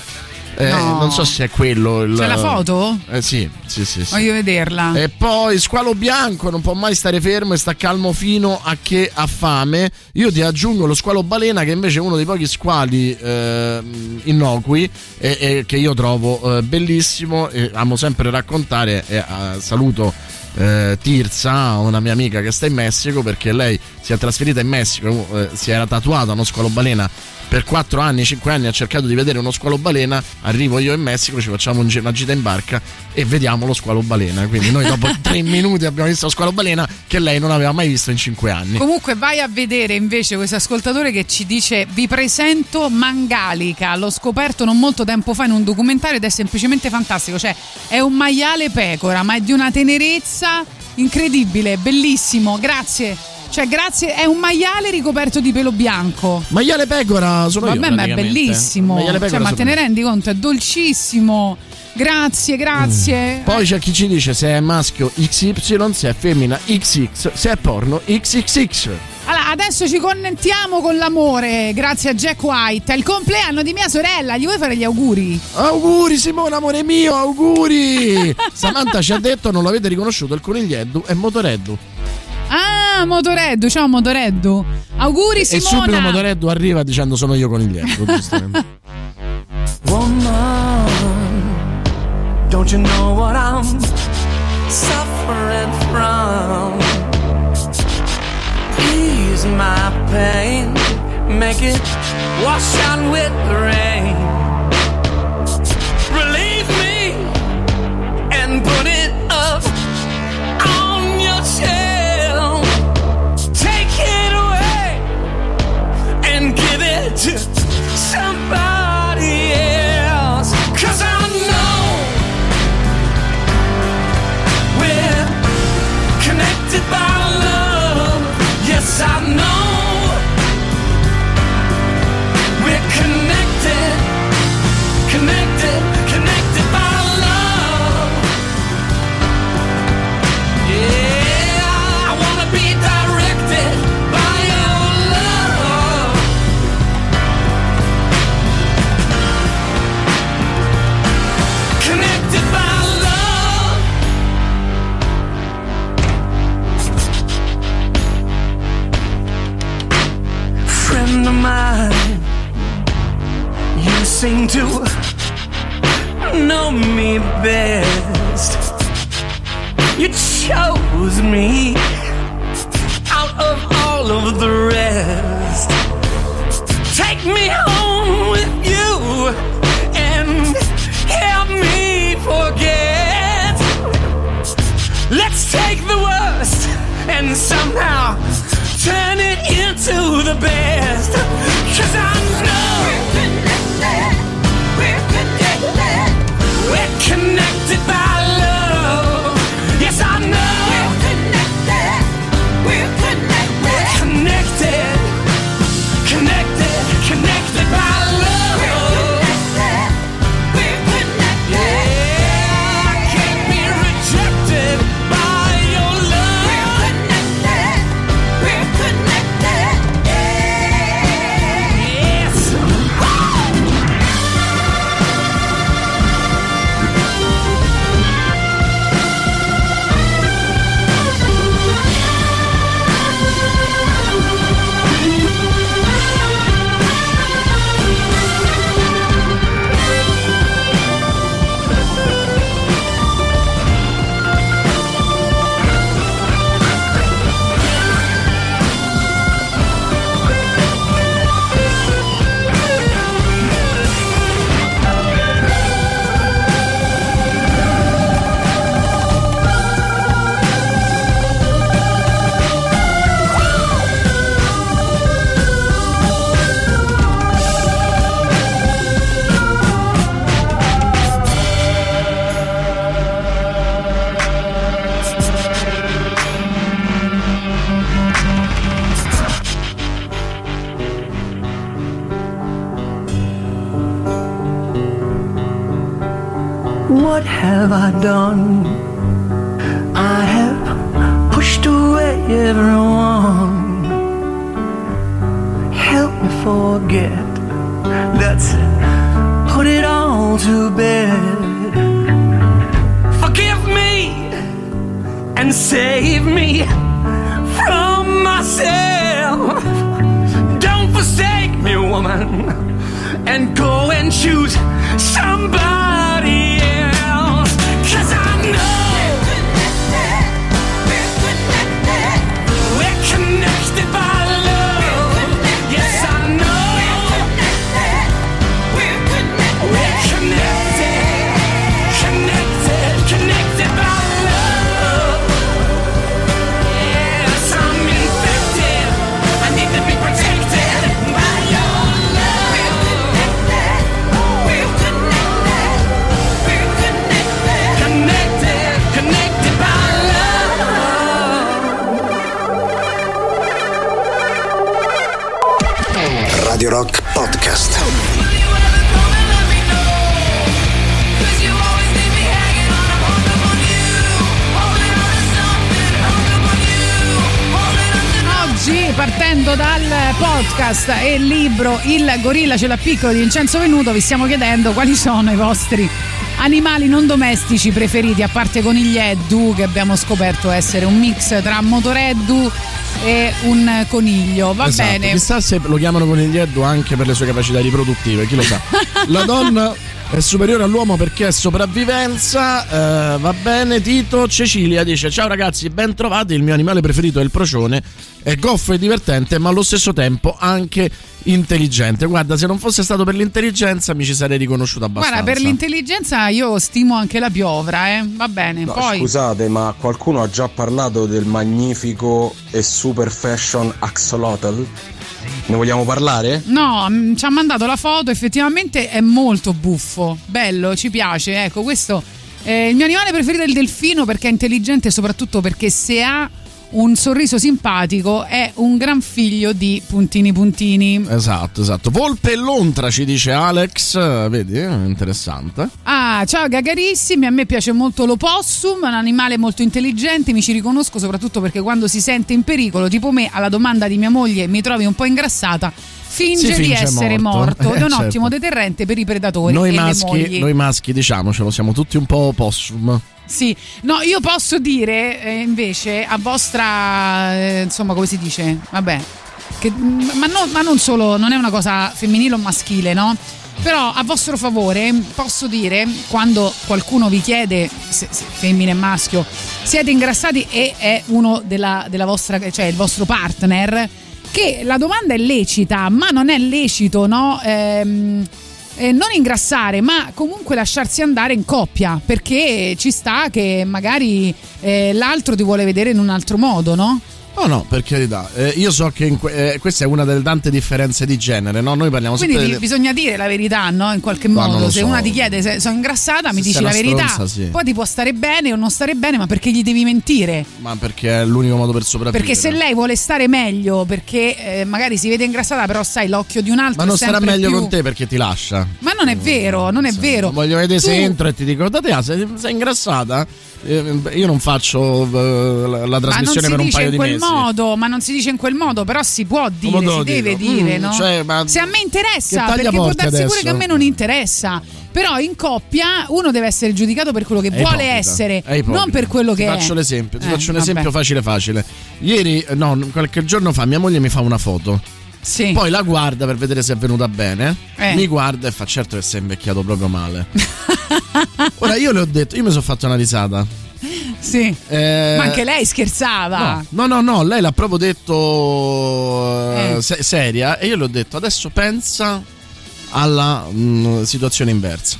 Eh, No. Non so se è quello. Il... C'è la foto? Eh sì, sì, sì. sì. Voglio vederla. E poi squalo bianco non può mai stare fermo e sta calmo fino a che ha fame. Io ti aggiungo lo squalo balena che invece è uno dei pochi squali eh, innocui e, e che io trovo eh, bellissimo e amo sempre raccontare e eh, saluto eh, Tirza, una mia amica che sta in Messico perché lei si è trasferita in Messico, eh, si era tatuata uno squalo balena per 4 anni, 5 anni ha cercato di vedere uno squalo balena, arrivo io in Messico, ci facciamo una gita in barca e vediamo lo squalo balena. Quindi noi dopo 3 minuti abbiamo visto lo squalo balena che lei non aveva mai visto in 5 anni. Comunque vai a vedere invece questo ascoltatore che ci dice vi presento Mangalica, l'ho scoperto non molto tempo fa in un documentario ed è semplicemente fantastico, cioè è un maiale pecora ma è di una tenerezza incredibile, bellissimo, grazie. Cioè grazie, è un maiale ricoperto di pelo bianco. Maiale pecora sono io. Vabbè, ma è bellissimo. Cioè, ma te ne rendi conto? È dolcissimo. Grazie, grazie. Poi c'è chi ci dice se è maschio XY, se è femmina XX, se è porno XXX. Allora, adesso ci connettiamo con l'amore, grazie a Jack White. È il compleanno di mia sorella, gli vuoi fare gli auguri? Auguri Simone, amore mio, auguri! Samantha ci ha detto, non l'avete riconosciuto, il coniglieddu è Motoreddu. Ah, Motoreddu, ciao Motoreddu. Auguri E subito. Motoreddu arriva dicendo sono io coniglieddu. giustamente. Woman, don't you know what I'm suffering from? Ease my pain, make it wash out with the rain. Relieve me and put it up on your tail. Take it away and give it to mine. You seem to know me best. You chose me out of all of the rest. Take me home with you and help me forget. Let's take the worst and somehow Turn it into the best. Cause I know have I done? Podcast e il libro Il gorilla ce l'ha piccolo di Vincenzo Venuto vi stiamo chiedendo quali sono i vostri animali non domestici preferiti a parte coniglieddu che abbiamo scoperto essere un mix tra motoreddu e un coniglio va Esatto, bene Chissà se lo chiamano coniglieddo anche per le sue capacità riproduttive, chi lo sa. La donna è superiore all'uomo perché è sopravvivenza. eh, va bene, Tito. Cecilia dice: Ciao ragazzi, ben trovati. Il mio animale preferito è il procione. È goffo e divertente, ma allo stesso tempo anche intelligente. Guarda, se non fosse stato per l'intelligenza, mi ci sarei riconosciuto abbastanza. guarda per l'intelligenza io stimo anche la piovra eh. va bene No, poi Scusate, ma qualcuno ha già parlato del magnifico e super fashion axolotl? Ne vogliamo parlare? No, mm, ci ha mandato la foto, effettivamente è molto buffo, bello, ci piace. Ecco, questo è il mio animale preferito è il delfino perché è intelligente e soprattutto perché se ha un sorriso simpatico è un gran figlio di puntini puntini. Esatto, esatto. Volpe e lontra ci dice Alex. Eh, Vedi, eh, interessante. Ah, ciao gagarissimi, a me piace molto l'opossum, è un animale molto intelligente, mi ci riconosco soprattutto perché quando si sente in pericolo, tipo me, alla domanda di mia moglie mi trovi un po' ingrassata, finge, Si di finge essere morto. morto, ed è un Eh, certo. ottimo deterrente per i predatori Noi maschi, noi maschi, diciamocelo, siamo tutti un po' possum. Sì, no, io posso dire eh, invece a vostra, eh, insomma, come si dice? Vabbè, che, mm, ma, no- ma non solo, non è una cosa femminile o maschile, no? Però a vostro favore posso dire, quando qualcuno vi chiede, se, se femmina e maschio, siete ingrassati e è uno della, della vostra, cioè il vostro partner, che la domanda è lecita, ma non è lecito, no? Ehm, eh, non ingrassare, ma comunque lasciarsi andare in coppia, perché ci sta che magari eh, l'altro ti vuole vedere in un altro modo, no? No, no, per carità. Eh, io so che que- eh, questa è una delle tante differenze di genere, no? Noi parliamo Quindi sempre ti- di- bisogna dire la verità, no? In qualche Ma modo. Se so. una ti chiede se sono ingrassata, mi Se dici sei la verità. stronza, sì. Poi ti può stare bene o non stare bene, ma perché gli devi mentire? Ma perché è l'unico modo per sopravvivere. Perché se lei vuole stare meglio, perché eh, magari si vede ingrassata, però sai, l'occhio di un altro Ma non sempre meglio più- con te perché ti lascia. Ma non è vero, non è vero. Voglio vedere se Tu- entro e ti dico, da te, ah, sei, sei ingrassata? Io non faccio eh, la, trasmissione si per un paio di mesi. modo, ma non si dice in quel modo, però si può dire, si deve dico? dire, Mm, no? cioè, Se a me interessa, perché può darsi pure adesso? che a me non interessa. Però in coppia uno deve essere giudicato per quello che È vuole ipocrita, essere, è non per quello ti che è. faccio l'esempio, ti Eh, faccio un vabbè. esempio facile facile. Ieri, eh, no, qualche giorno fa mia moglie mi fa una foto. Sì. Poi la guarda per vedere se è venuta bene. Eh. Mi guarda e fa certo che sei invecchiato proprio male. Ora io le ho detto, io mi sono fatto una risata. Sì. Eh, Ma anche lei scherzava. No, no, no, lei l'ha proprio detto eh, Eh. se- seria e io le ho detto adesso pensa alla mm, situazione inversa.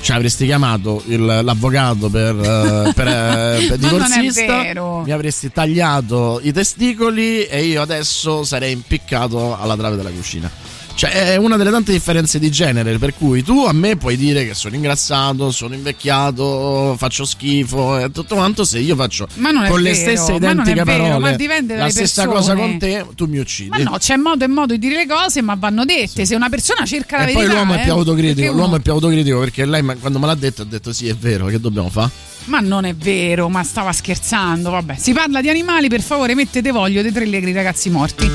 Cioè avresti chiamato il- l'avvocato per, eh, per, eh, per divorzista, mi avresti tagliato i testicoli e io adesso sarei impiccato alla trave della cucina. Cioè è una delle tante differenze di genere per cui tu a me puoi dire che sono ingrassato, sono invecchiato, faccio schifo e tutto quanto se io faccio Ma non è con le vero, stesse è identiche vero, parole la stessa persone. cosa con te tu mi uccidi. Ma no, c'è modo e modo di dire le cose, ma vanno dette. Se una persona cerca la e verità. poi l'uomo è eh, più autocritico, perché uno- l'uomo è più autocritico perché lei quando me l'ha detto ha detto sì è vero, che dobbiamo fare? Ma non è vero, ma stava scherzando. Vabbè, si parla di animali, per favore, mettete voglio dei tre allegri ragazzi morti.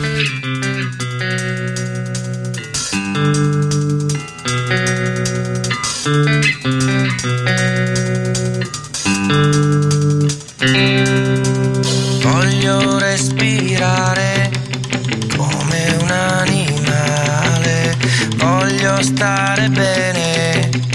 Voglio respirare come un animale, voglio stare bene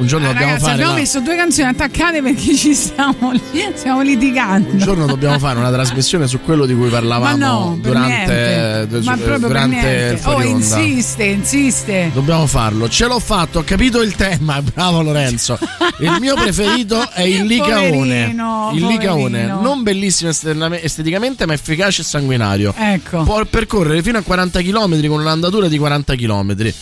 Un giorno Eh, dobbiamo ragazzi, fare. abbiamo la- messo due canzoni attaccate perché ci stiamo, stiamo litigando. Un giorno dobbiamo fare una trasmissione su quello di cui parlavamo no, durante, niente. eh, Ma proprio durante il. Oh, insiste, insiste. Dobbiamo farlo. Ce l'ho fatto, ho capito il tema. Bravo Lorenzo. Il mio preferito è il licaone. Poverino, il licaone, non bellissimo esteticamente, ma efficace e sanguinario. Ecco. Può percorrere fino a 40 km con un'andatura di 40 km.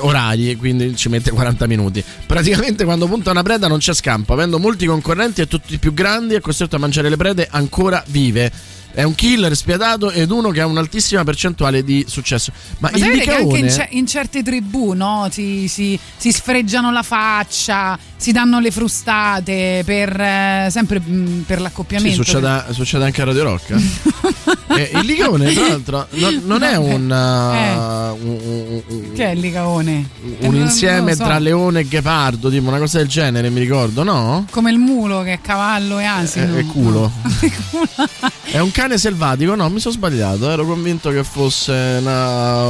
Orari, quindi ci mette 40 minuti. Praticamente quando punta una preda non c'è scampo, avendo molti concorrenti e tutti più grandi è costretto a mangiare le prede ancora vive. È un killer spietato ed uno che ha un'altissima percentuale di successo. Ma, Ma il sapete che anche in, licaone ce- in certe tribù no, si, si- si sfreggiano la faccia, si danno le frustate per, eh, sempre mh, per Sì, l'accoppiamento. succede, succede anche a Radio Rock. Eh, il licaone, tra l'altro, non, non è un, uh, un- un- licaone? Eh, un non- insieme so. tra leone e ghepardo, tipo una cosa del genere, mi ricordo, no? Come il mulo che è cavallo e asino. È, è culo. È un cane selvatico? No, mi sono sbagliato. Ero convinto che fosse una-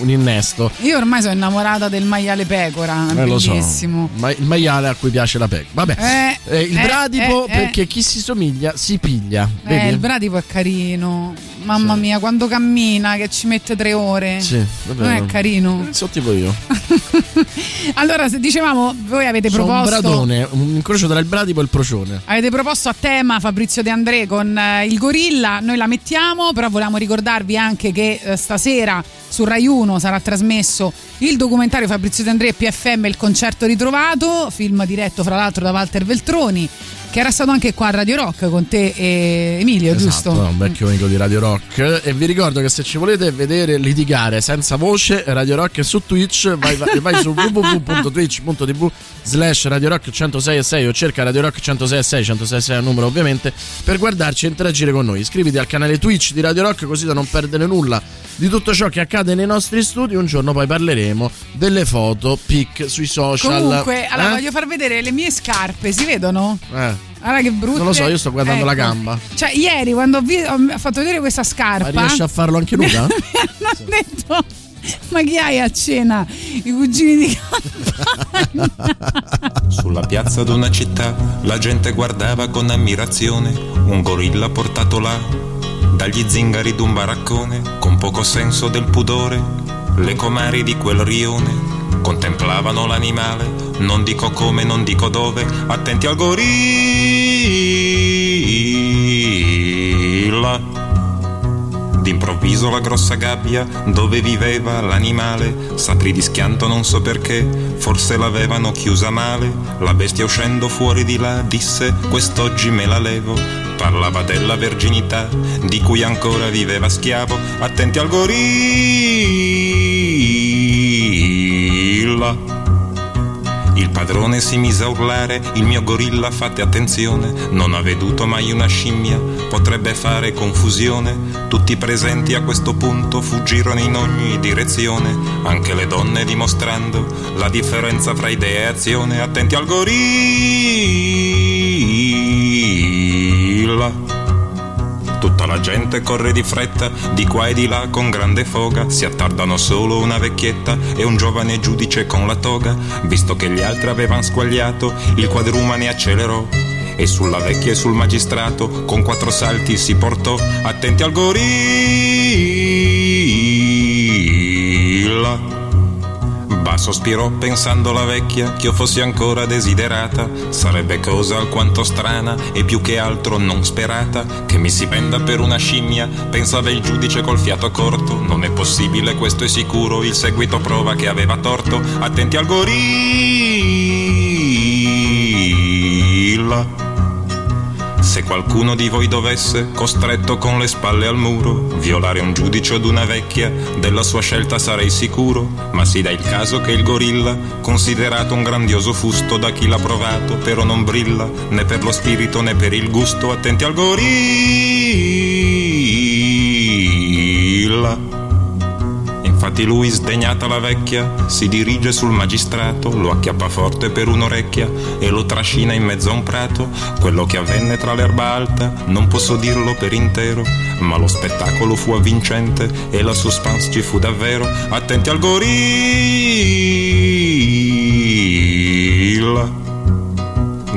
un innesto. Io ormai sono innamorata del maiale pecora, Eh, lo so. bellissimo. Ma il maiale a cui piace la pecora. Vabbè. Eh, Eh, il eh, bradipo, eh, eh. perché chi si somiglia si piglia. Vedi? il bradipo è carino. Mamma mia, quando cammina che ci mette tre ore. Sì, vabbè, Non è no. carino. So tipo io. Allora, se dicevamo, voi avete Sono un proposto bradone, un incrocio tra il bradipo e il procione. Avete proposto a tema Fabrizio De André con il gorilla, noi la mettiamo, però volevamo ricordarvi anche che eh, stasera su Rai 1 sarà trasmesso il documentario Fabrizio De André e PFM Il concerto ritrovato, film diretto fra l'altro da Walter Veltroni, che era stato anche qua a Radio Rock con te e Emilio, Esatto, giusto? un vecchio amico di Radio Rock. E vi ricordo che se ci volete vedere litigare senza voce, Radio Rock su Twitch. Vai, vai, vai su www.twitch.tv slash Radio Rock 106 e 6 o cerca Radio Rock 106 e 6, 106 e 6 è il numero ovviamente, per guardarci e interagire con noi. Iscriviti al canale Twitch di Radio Rock così da non perdere nulla di tutto ciò che accade nei nostri studi. Un giorno poi parleremo delle foto, pic sui social. Comunque, allora Eh? voglio far vedere le mie scarpe, si vedono? Eh, Guarda che brutte. Non lo so, io sto guardando la gamba. Cioè, ieri quando ho, vi- ho fatto vedere questa scarpa. Ma riesci a farlo anche nuda? mi hanno detto. Ma chi hai a cena? I cugini di Sulla piazza d'una città la gente guardava con ammirazione un gorilla portato là dagli zingari d'un baraccone con poco senso del pudore. Le comari di quel rione contemplavano l'animale, non dico come, non dico dove, attenti al gorilla. D'improvviso la grossa gabbia dove viveva l'animale s'aprì di schianto non so perché, forse l'avevano chiusa male. La bestia uscendo fuori di là disse quest'oggi me la levo. Parlava della verginità di cui ancora viveva schiavo. Attenti al gorilla. Il padrone si mise a urlare, il mio gorilla fate attenzione, non ha veduto mai una scimmia, potrebbe fare confusione. Tutti presenti a questo punto fuggirono in ogni direzione, anche le donne dimostrando la differenza fra idea e azione. Attenti al gorilla. Tutta la gente corre di fretta, di qua e di là con grande foga. Si attardano solo una vecchietta e un giovane giudice con la toga. Visto che gli altri avevano squagliato, il quadrumane accelerò. E sulla vecchia e sul magistrato con quattro salti si portò. Attenti al gorilla. Ba sospirò pensando la vecchia che io fossi ancora desiderata. Sarebbe cosa alquanto strana e più che altro non sperata. Che mi si venda per una scimmia, pensava il giudice col fiato corto. Non è possibile, questo è sicuro. Il seguito prova che aveva torto. Attenti al gorilla. Se qualcuno di voi dovesse, costretto con le spalle al muro, violare un giudice od una vecchia, della sua scelta sarei sicuro, ma si dà il caso che il gorilla, considerato un grandioso fusto da chi l'ha provato, però non brilla, né per lo spirito né per il gusto, attenti al gorilla. Infatti lui, sdegnata la vecchia, si dirige sul magistrato, lo acchiappa forte per un'orecchia e lo trascina in mezzo a un prato. Quello che avvenne tra l'erba alta non posso dirlo per intero, ma lo spettacolo fu avvincente e la suspense ci fu davvero. Attenti al gorilla.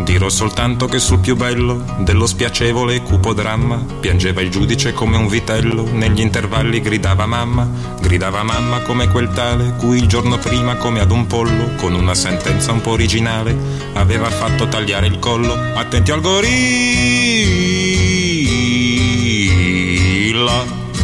Dirò soltanto che sul più bello dello spiacevole e cupo dramma piangeva il giudice come un vitello, negli intervalli gridava mamma, gridava mamma come quel tale cui il giorno prima come ad un pollo, con una sentenza un po' originale, aveva fatto tagliare il collo. Attenti al gorilla.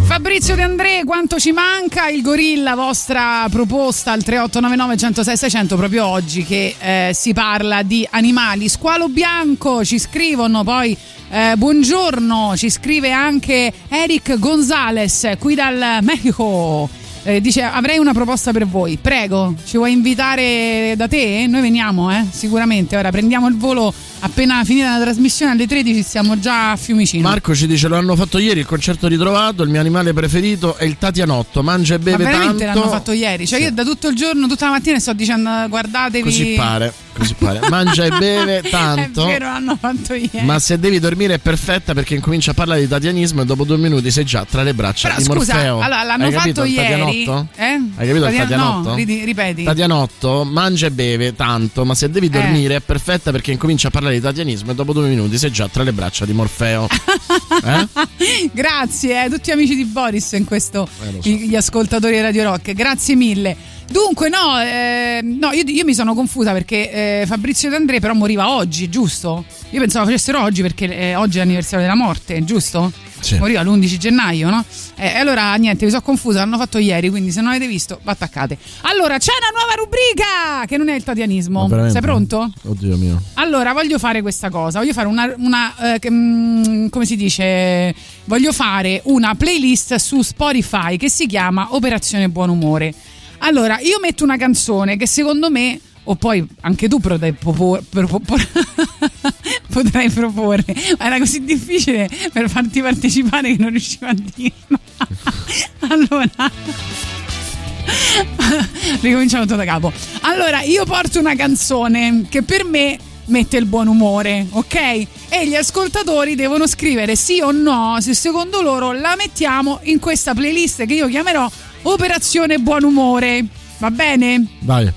Fabrizio De André, quanto ci manca il gorilla, vostra proposta al 3899 106 600 proprio oggi che eh, si parla di animali. Squalo bianco, ci scrivono poi eh, buongiorno, ci scrive anche Eric Gonzalez qui dal Mexico. Eh, dice avrei una proposta per voi, prego, ci vuoi invitare da te? Noi veniamo, eh? sicuramente. Ora prendiamo il volo appena finita la trasmissione alle 13, siamo già a Fiumicino. Marco ci dice: Lo hanno fatto ieri il concerto ritrovato. Il mio animale preferito è il tatianotto. Mangia e beve Ma veramente tanto. l'hanno fatto ieri. Cioè, Sì. io da tutto il giorno, tutta la mattina sto dicendo guardatevi. Così pare, pare. Mangia e beve tanto. È vero, l'hanno fatto ieri. Ma se devi dormire è perfetta perché incomincia a parlare di tatianismo e dopo due minuti sei già tra le braccia Però di scusa, Morfeo. allora l'hanno Hai capito fatto il ieri. Eh? Hai capito il Tatia- tatianotto? No, ripeti. Tatianotto mangia e beve tanto, ma se devi Eh. dormire è perfetta perché incomincia a parlare di tatianismo e dopo due minuti sei già tra le braccia di Morfeo. eh? Grazie, eh, tutti amici di Boris in questo, Eh, so. gli ascoltatori di Radio Rock. Grazie mille. Dunque, no, eh, no io, io mi sono confusa perché eh, Fabrizio D'André però moriva oggi, giusto? Io pensavo facessero oggi perché eh, oggi è l'anniversario della morte, giusto? Sì. Moriva l'11 gennaio, no? Eh, E allora niente, mi sono confusa, l'hanno fatto ieri, quindi se non avete visto, va attaccate. Allora, c'è una nuova rubrica che non è il tatianismo. Sei pronto? Oddio mio. Allora, voglio fare questa cosa. Voglio fare una. una, eh, mm, come si dice? Voglio fare una playlist su Spotify che si chiama Operazione Buon Umore. Allora, io metto una canzone che secondo me. O poi anche tu potrai propor- propor- potrai proporre. Ma era così difficile per farti partecipare che non riuscivo a dirlo. allora. Ricominciamo tutto da capo. Allora, io porto una canzone che per me mette il buon umore, ok? E gli ascoltatori devono scrivere sì o no se secondo loro la mettiamo in questa playlist che io chiamerò Operazione Buon Umore. Va bene? Vai.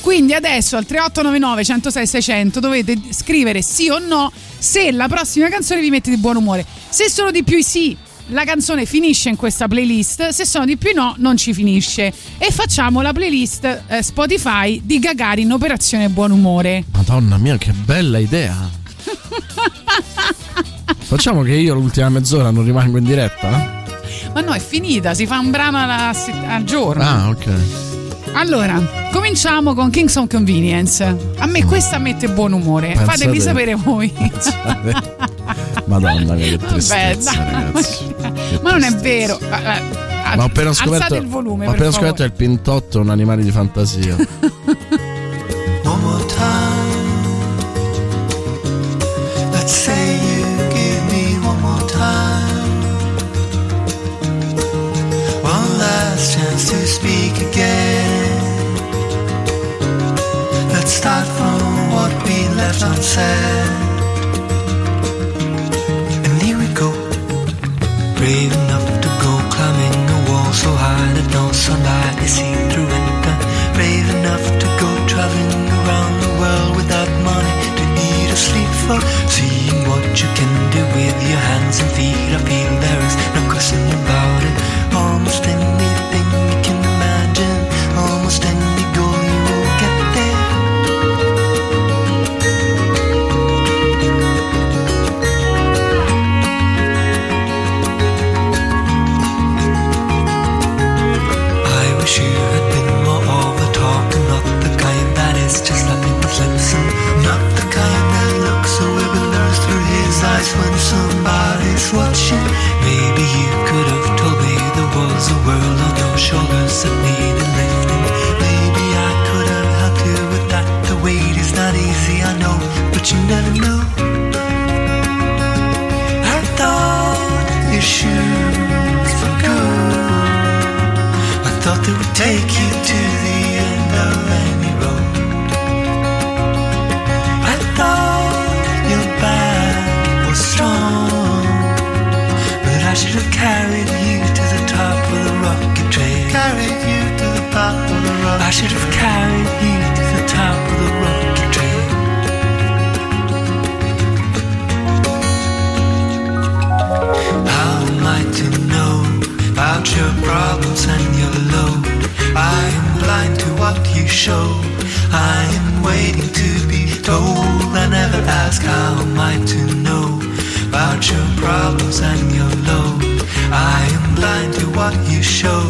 Quindi adesso al 3899 106 600 dovete scrivere sì o no se la prossima canzone vi mette di buon umore. Se sono di più i sì, la canzone finisce in questa playlist, se sono di più i no non ci finisce. E facciamo la playlist eh, Spotify di Gagarin Operazione Buon Umore. Madonna mia, che bella idea. Facciamo che io l'ultima mezz'ora non rimango in diretta? Ma no, è finita, si fa un brano alla- al giorno. Ah, ok. Allora, cominciamo con Kings of Convenience. A me questa mette buon umore. Pensa Fatemi te. sapere voi. Madonna mia, che Vabbè, tristezza, dai. ragazzi. Ma non è vero. Ma, ma- Ma ho appena scoperto, il volume. ho appena scoperto che il pintotto è un animale di fantasia. One more time. Unsaid. And here we go. Brave enough to go climbing a wall so high that no sunlight is seen through it. Brave enough to go traveling around the world without money to eat or sleep for seeing what you can do with your hands and feet. I feel there Maybe you could have told me there was a world on your shoulders that needed lifting. Maybe I could have helped you with that. The weight is not easy, I know, but you never. I thought your shoes were. I thought they would take you It'll carry you to the top of the rocket train. Carried you to the top of the rocket train. I should have carried you to the top of the rocket train. How am I to know about your problems and your load? I am blind to what you show. I am waiting to be told. I never ask how am I to know about your problems and your load. I am blind to what you show.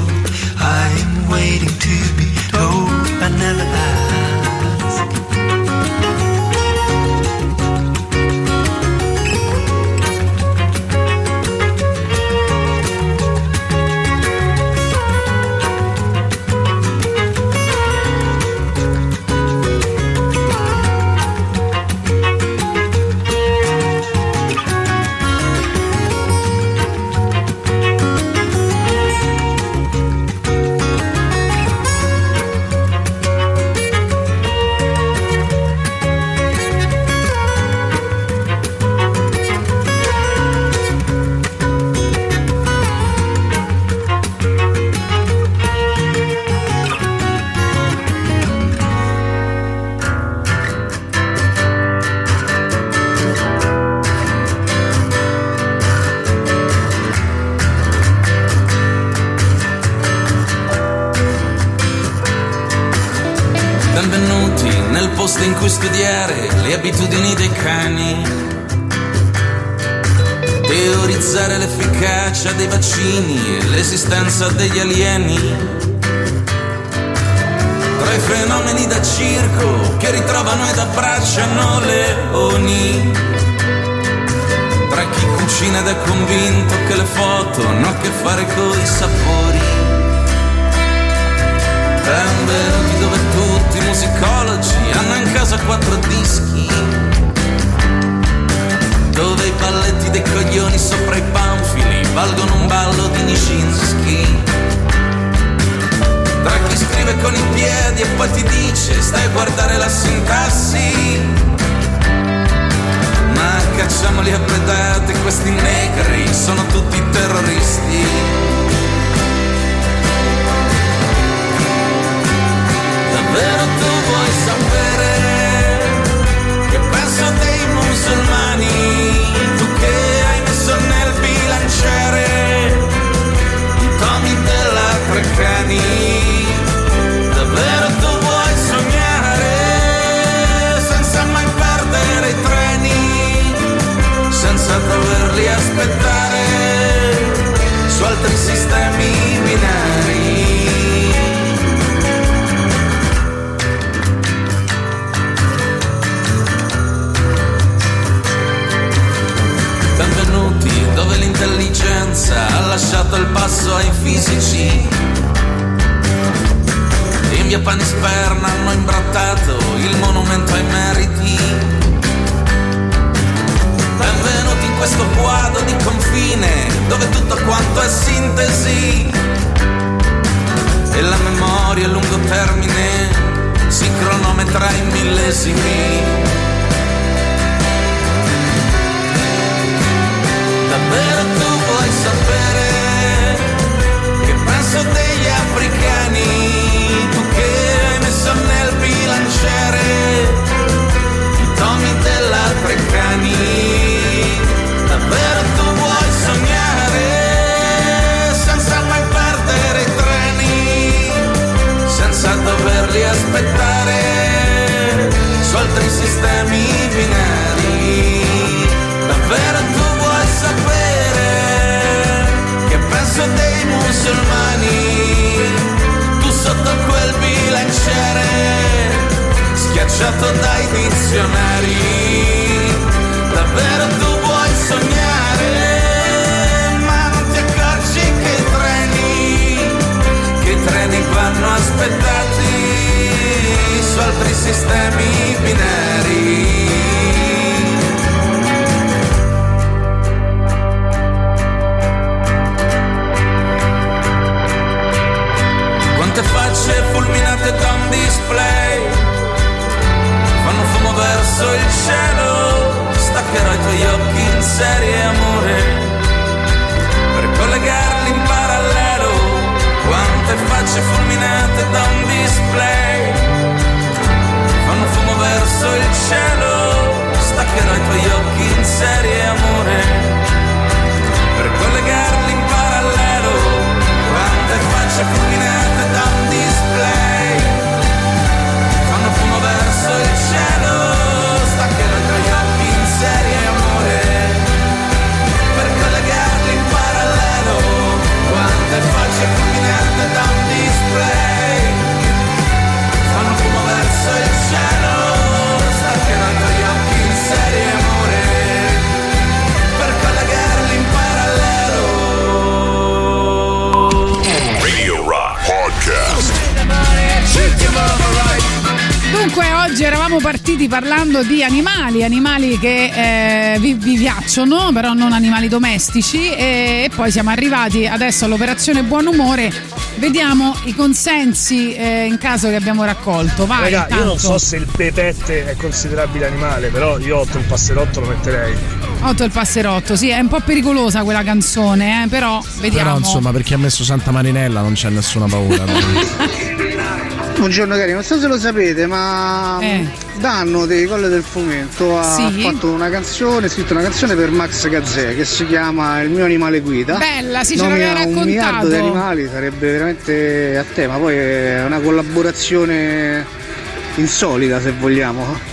Parlando di animali, animali che eh, vi, vi piacciono, però non animali domestici, e, e poi siamo arrivati adesso all'operazione Buon Umore. Vediamo i consensi eh, in caso che abbiamo raccolto. Vai, Raga, io non so se il pepette è considerabile animale, però io 8 il passerotto lo metterei. Otto il passerotto, sì, è un po' pericolosa quella canzone, eh, però vediamo. Però insomma, per chi ha messo Santa Marinella non c'è nessuna paura. Buongiorno cari, non so se lo sapete, ma Danno dei Colle del Fomento ha Eh. Sì. fatto una canzone, scritto una canzone per Max Gazzè che si chiama Il mio animale guida. Bella, sì, ce Nomina l'aveva un miliardo di raccontato. animali, sarebbe veramente a tema, poi è una collaborazione insolita se vogliamo.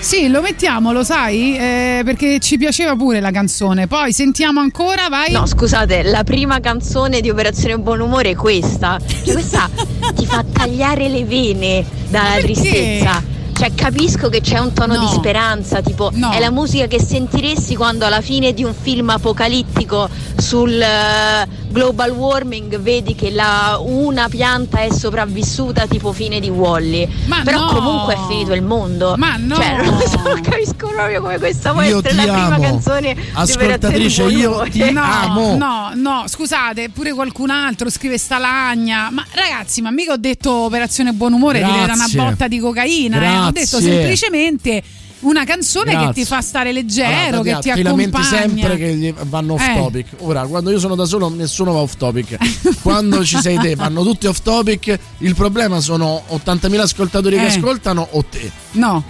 Sì, lo mettiamo, lo sai, eh, perché ci piaceva pure la canzone. Poi sentiamo ancora, vai. No, scusate, la prima canzone di Operazione Buon Umore è questa. Cioè, questa ti fa tagliare le vene dalla tristezza. Cioè, capisco che c'è un tono No. di speranza, tipo è la musica che sentiresti quando alla fine di un film apocalittico sul eh, global warming vedi che la- una pianta è sopravvissuta, tipo fine di Wally. Ma Però no. comunque è finito il mondo. Ma no. Cioè, non lo so, capisco proprio come questa può Io essere la prima amo. canzone di Ascoltatrice, Operazione io ti. No, amo. no, no, scusate, pure qualcun altro scrive Stalagna. Ma ragazzi, ma mica ho detto operazione buon umore, Grazie. dire una botta di cocaina. eh. Ho detto semplicemente una canzone che Grazie. ti fa stare leggero, Allora, che Tatiana, ti lamenti accompagna. sempre che vanno off Eh. topic. Ora, quando io sono da solo, nessuno va off topic. quando ci sei te, vanno tutti off topic. Il problema sono 80.000 ascoltatori che Eh. ascoltano o te. No.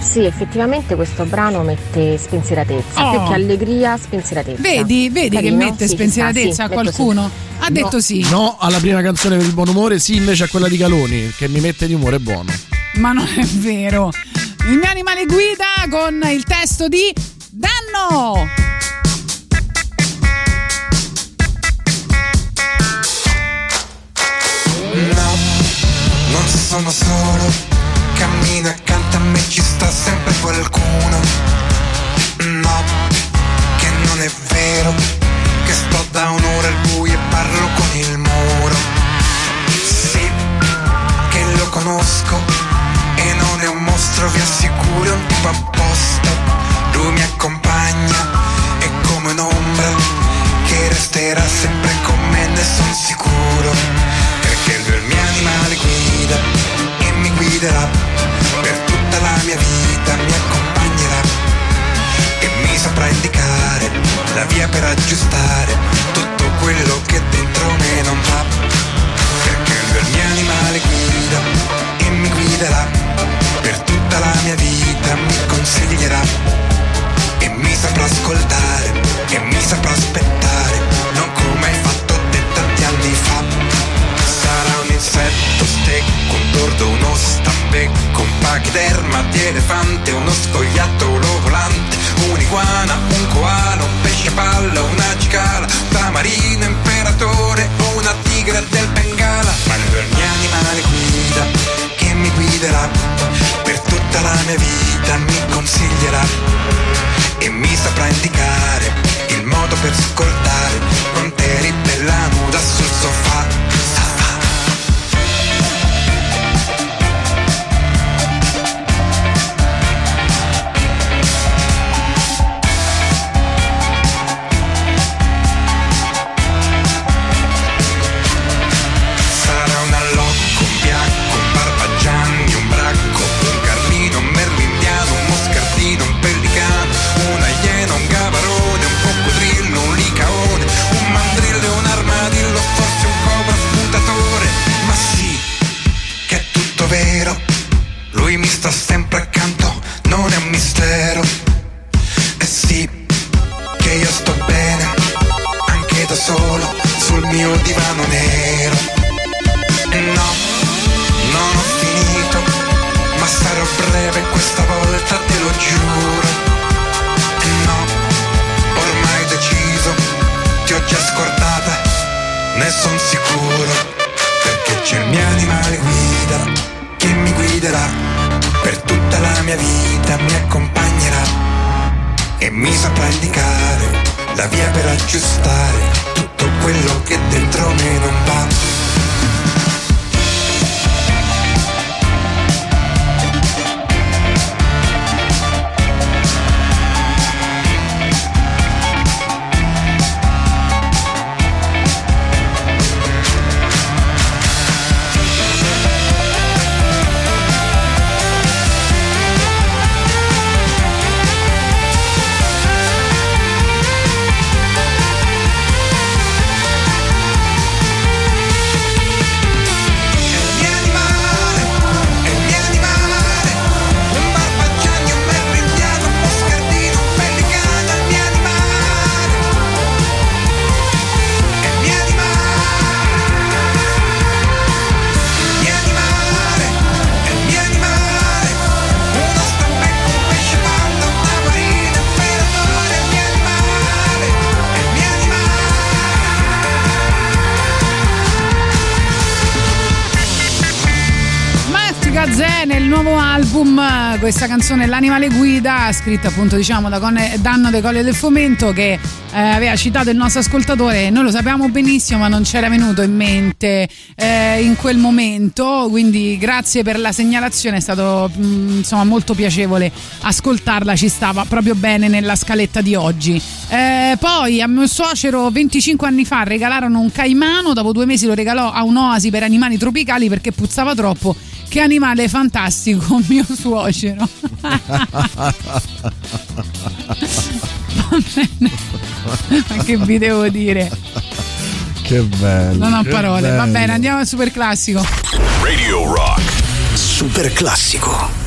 Sì, effettivamente questo brano mette spensieratezza, Oh. più che allegria, spensieratezza. Vedi, vedi che Carino? mette Sì, spensieratezza sta, a sì, metto sì. qualcuno? Ha detto No, sì. No alla prima canzone per il buon umore, sì invece a quella di Caloni, che mi mette di umore buono. Ma non è vero. Il mio animale guida con il testo di Danno. No, non sono solo, cammino accanto a me ci sta sempre qualcuno. No, che non è vero, che sto da un'ora al buio e parlo con il muro. Sì, che lo conosco mostro, vi assicuro, un tipo a posto. Lui mi accompagna, è come un'ombra che resterà sempre con me, ne sono sicuro. Perché lui è il mio animale guida e mi guiderà per tutta la mia vita, mi accompagnerà e mi saprà indicare la via per aggiustare tutto quello che dentro me non va. Perché lui è il mio animale guida e mi guiderà la mia vita, mi consiglierà e mi saprà ascoltare e mi saprà aspettare, non come hai fatto te tanti anni fa. Sarà un insetto, stecco, un tordo, uno stambecco, un pachiderma di elefante, uno scoiattolo volante, un'iguana, un koala, un pesce palla, una cicala, un tamarino imperatore una tigre del Bengala. Ma il mio animale guida che mi guiderà per tutta la mia vita, mi consiglierà e mi saprà indicare il modo per scordare quando eri bella nuda sul sofà. Questa canzone L'animale guida scritta appunto diciamo da Conne- Danno De Colle del Fomento che eh, aveva citato il nostro ascoltatore. Noi lo sappiamo benissimo ma non c'era venuto in mente eh, in quel momento. Quindi grazie per la segnalazione è stato mh, insomma molto piacevole ascoltarla ci stava proprio bene nella scaletta di oggi. Eh, poi a mio suocero 25 anni fa regalarono un caimano dopo due mesi lo regalò a un'oasi per animali tropicali perché puzzava troppo che animale fantastico, mio suocero. Va bene. Ma che vi devo dire? Che bello. Non ho parole. Va bello. bene, andiamo al super classico. Radio Rock. Super classico.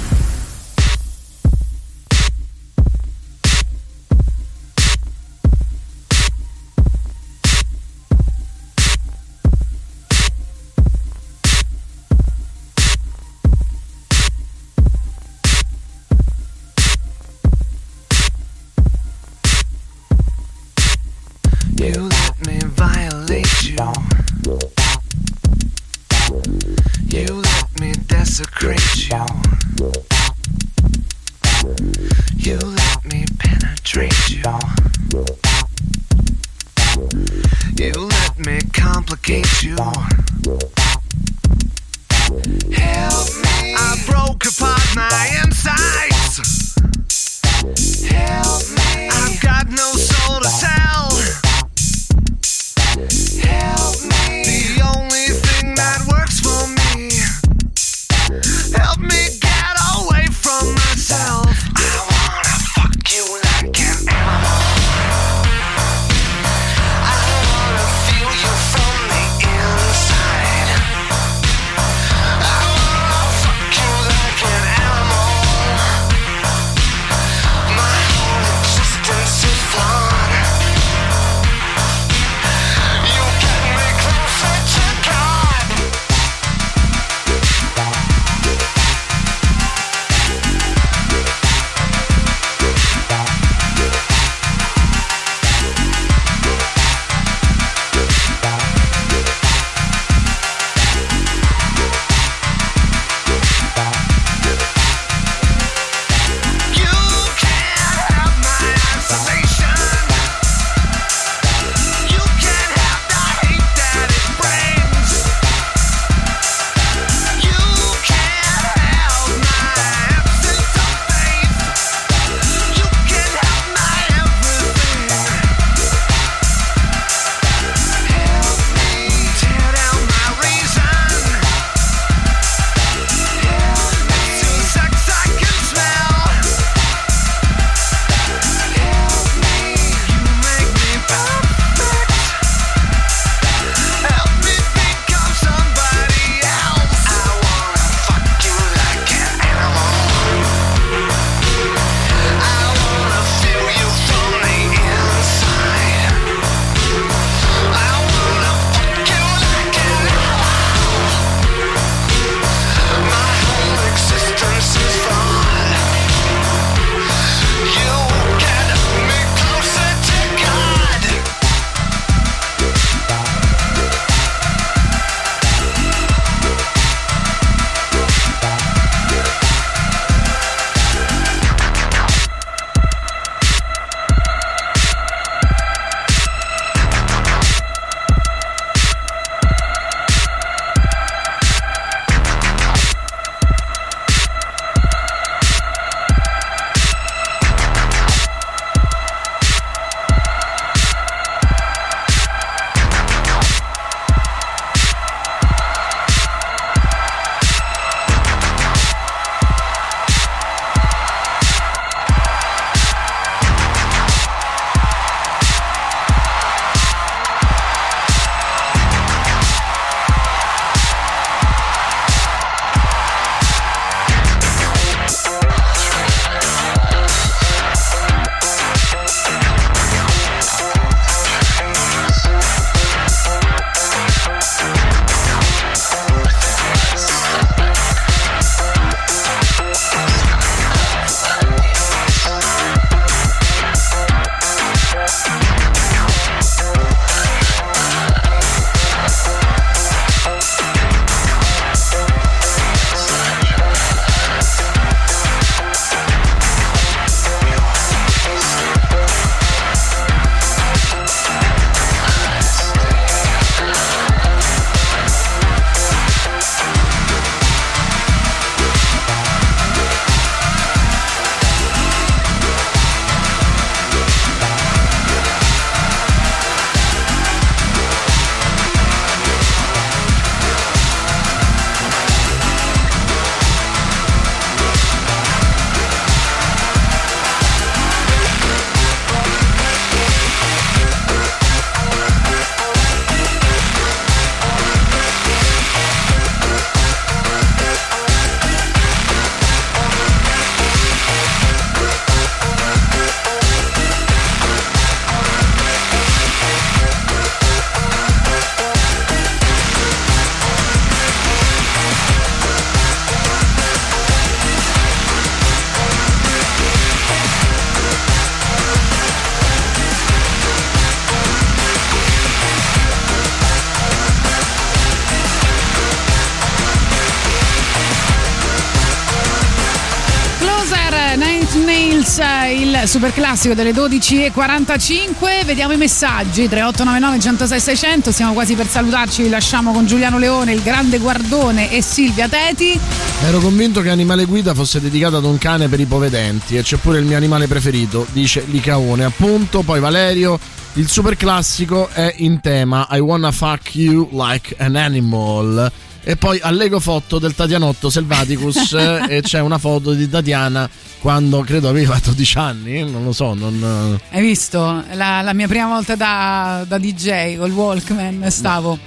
Super classico delle 12.45. Vediamo i messaggi: 3899 106 600. Siamo quasi per salutarci. Vi lasciamo con Giuliano Leone, il grande guardone e Silvia Teti. Ero convinto che Animale Guida fosse dedicato ad un cane per ipovedenti e c'è pure il mio animale preferito, dice Licaone. Appunto, poi Valerio. Il super classico è in tema I wanna fuck you like an animal. E poi allego foto del Tatianotto Selvaticus e c'è una foto di Tatiana quando credo aveva 12 anni, non lo so, non... Hai visto? La, la mia prima volta da, da, DJ col Walkman stavo.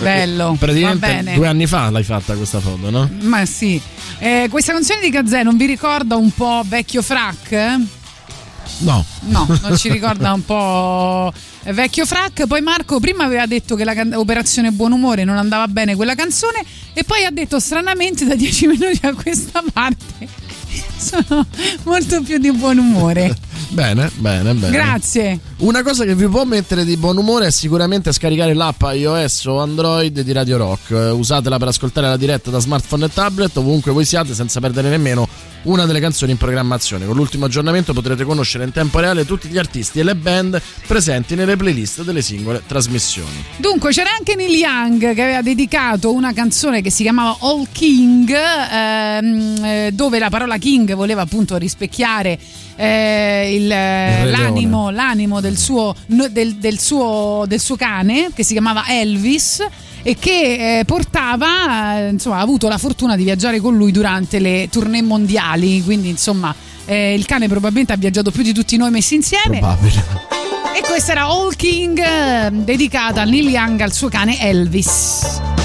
Bello. Praticamente due anni fa l'hai fatta questa foto, no? Ma sì. Eh, questa canzone di Gazzè non vi ricorda un po' vecchio frac? No. No, non ci ricorda un po' vecchio frac. Poi Marco prima aveva detto che la can- Operazione Buon Umore non andava bene quella canzone e poi ha detto stranamente da dieci minuti a questa parte sono molto più di buon umore. Bene, bene, bene. Grazie. Una cosa che vi può mettere di buon umore è sicuramente scaricare l'app iOS o Android di Radio Rock. Usatela per ascoltare la diretta da smartphone e tablet ovunque voi siate senza perdere nemmeno una delle canzoni in programmazione. Con l'ultimo aggiornamento potrete conoscere in tempo reale tutti gli artisti e le band presenti nelle playlist delle singole trasmissioni. Dunque c'era anche Neil Young che aveva dedicato una canzone che si chiamava All King, ehm, dove la parola King voleva appunto rispecchiare eh, il, l'animo, l'animo del, suo, del, del, suo, del suo cane che si chiamava Elvis e che eh, portava, eh, insomma, ha avuto la fortuna di viaggiare con lui durante le tournée mondiali, quindi insomma eh, il cane probabilmente ha viaggiato più di tutti noi messi insieme. Probabile. E questa era All King eh, dedicata a Neil Young al suo cane Elvis.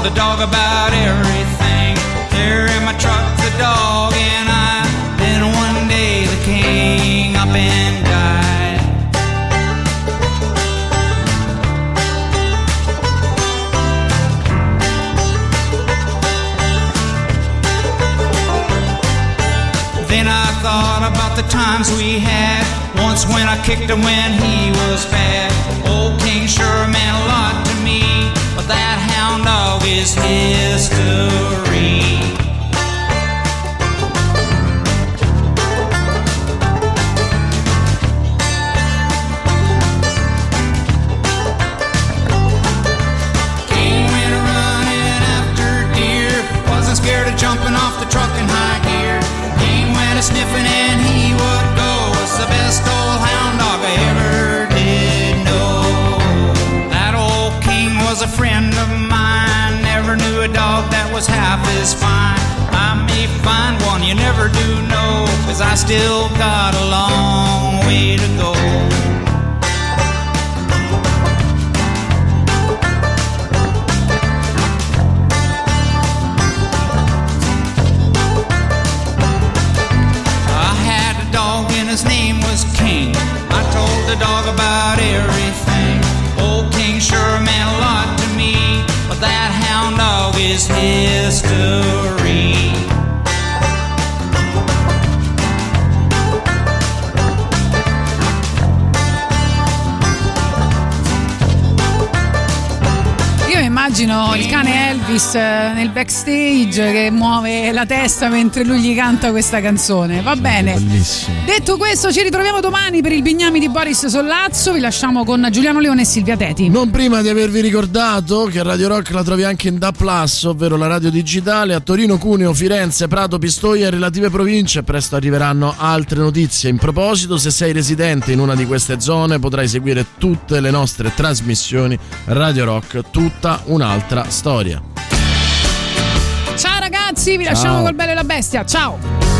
Told the dog about everything. There in my truck, the dog and I. Then one day the king up and died. Then I thought about the times we had. Once when I kicked him when he was bad. Old King sure meant a lot that hound dog is history. Jumping off the truck in high gear. King went a sniffing and he would go. Was the best old hound dog that was half as fine. I may find one you never do know. Cause I still got a long way to go. I had a dog and his name was King. I told the dog about everything. Old King sure meant a lot to me, but that hound dog is history. Immagino il cane Elvis eh, nel backstage che muove la testa mentre lui gli canta questa canzone. Va bene. Bellissimo. Detto questo, ci ritroviamo domani per il Bignami di Boris Sollazzo. Vi lasciamo con Giuliano Leone e Silvia Teti. Non prima di avervi ricordato che Radio Rock la trovi anche in Da Plus, ovvero la radio digitale, a Torino, Cuneo, Firenze, Prato, Pistoia e relative province. Presto arriveranno altre notizie. In proposito, se sei residente in una di queste zone, potrai seguire tutte le nostre trasmissioni Radio Rock, tutta un'altra storia. Ciao ragazzi, vi lasciamo Ciao. col bello e la bestia. Ciao.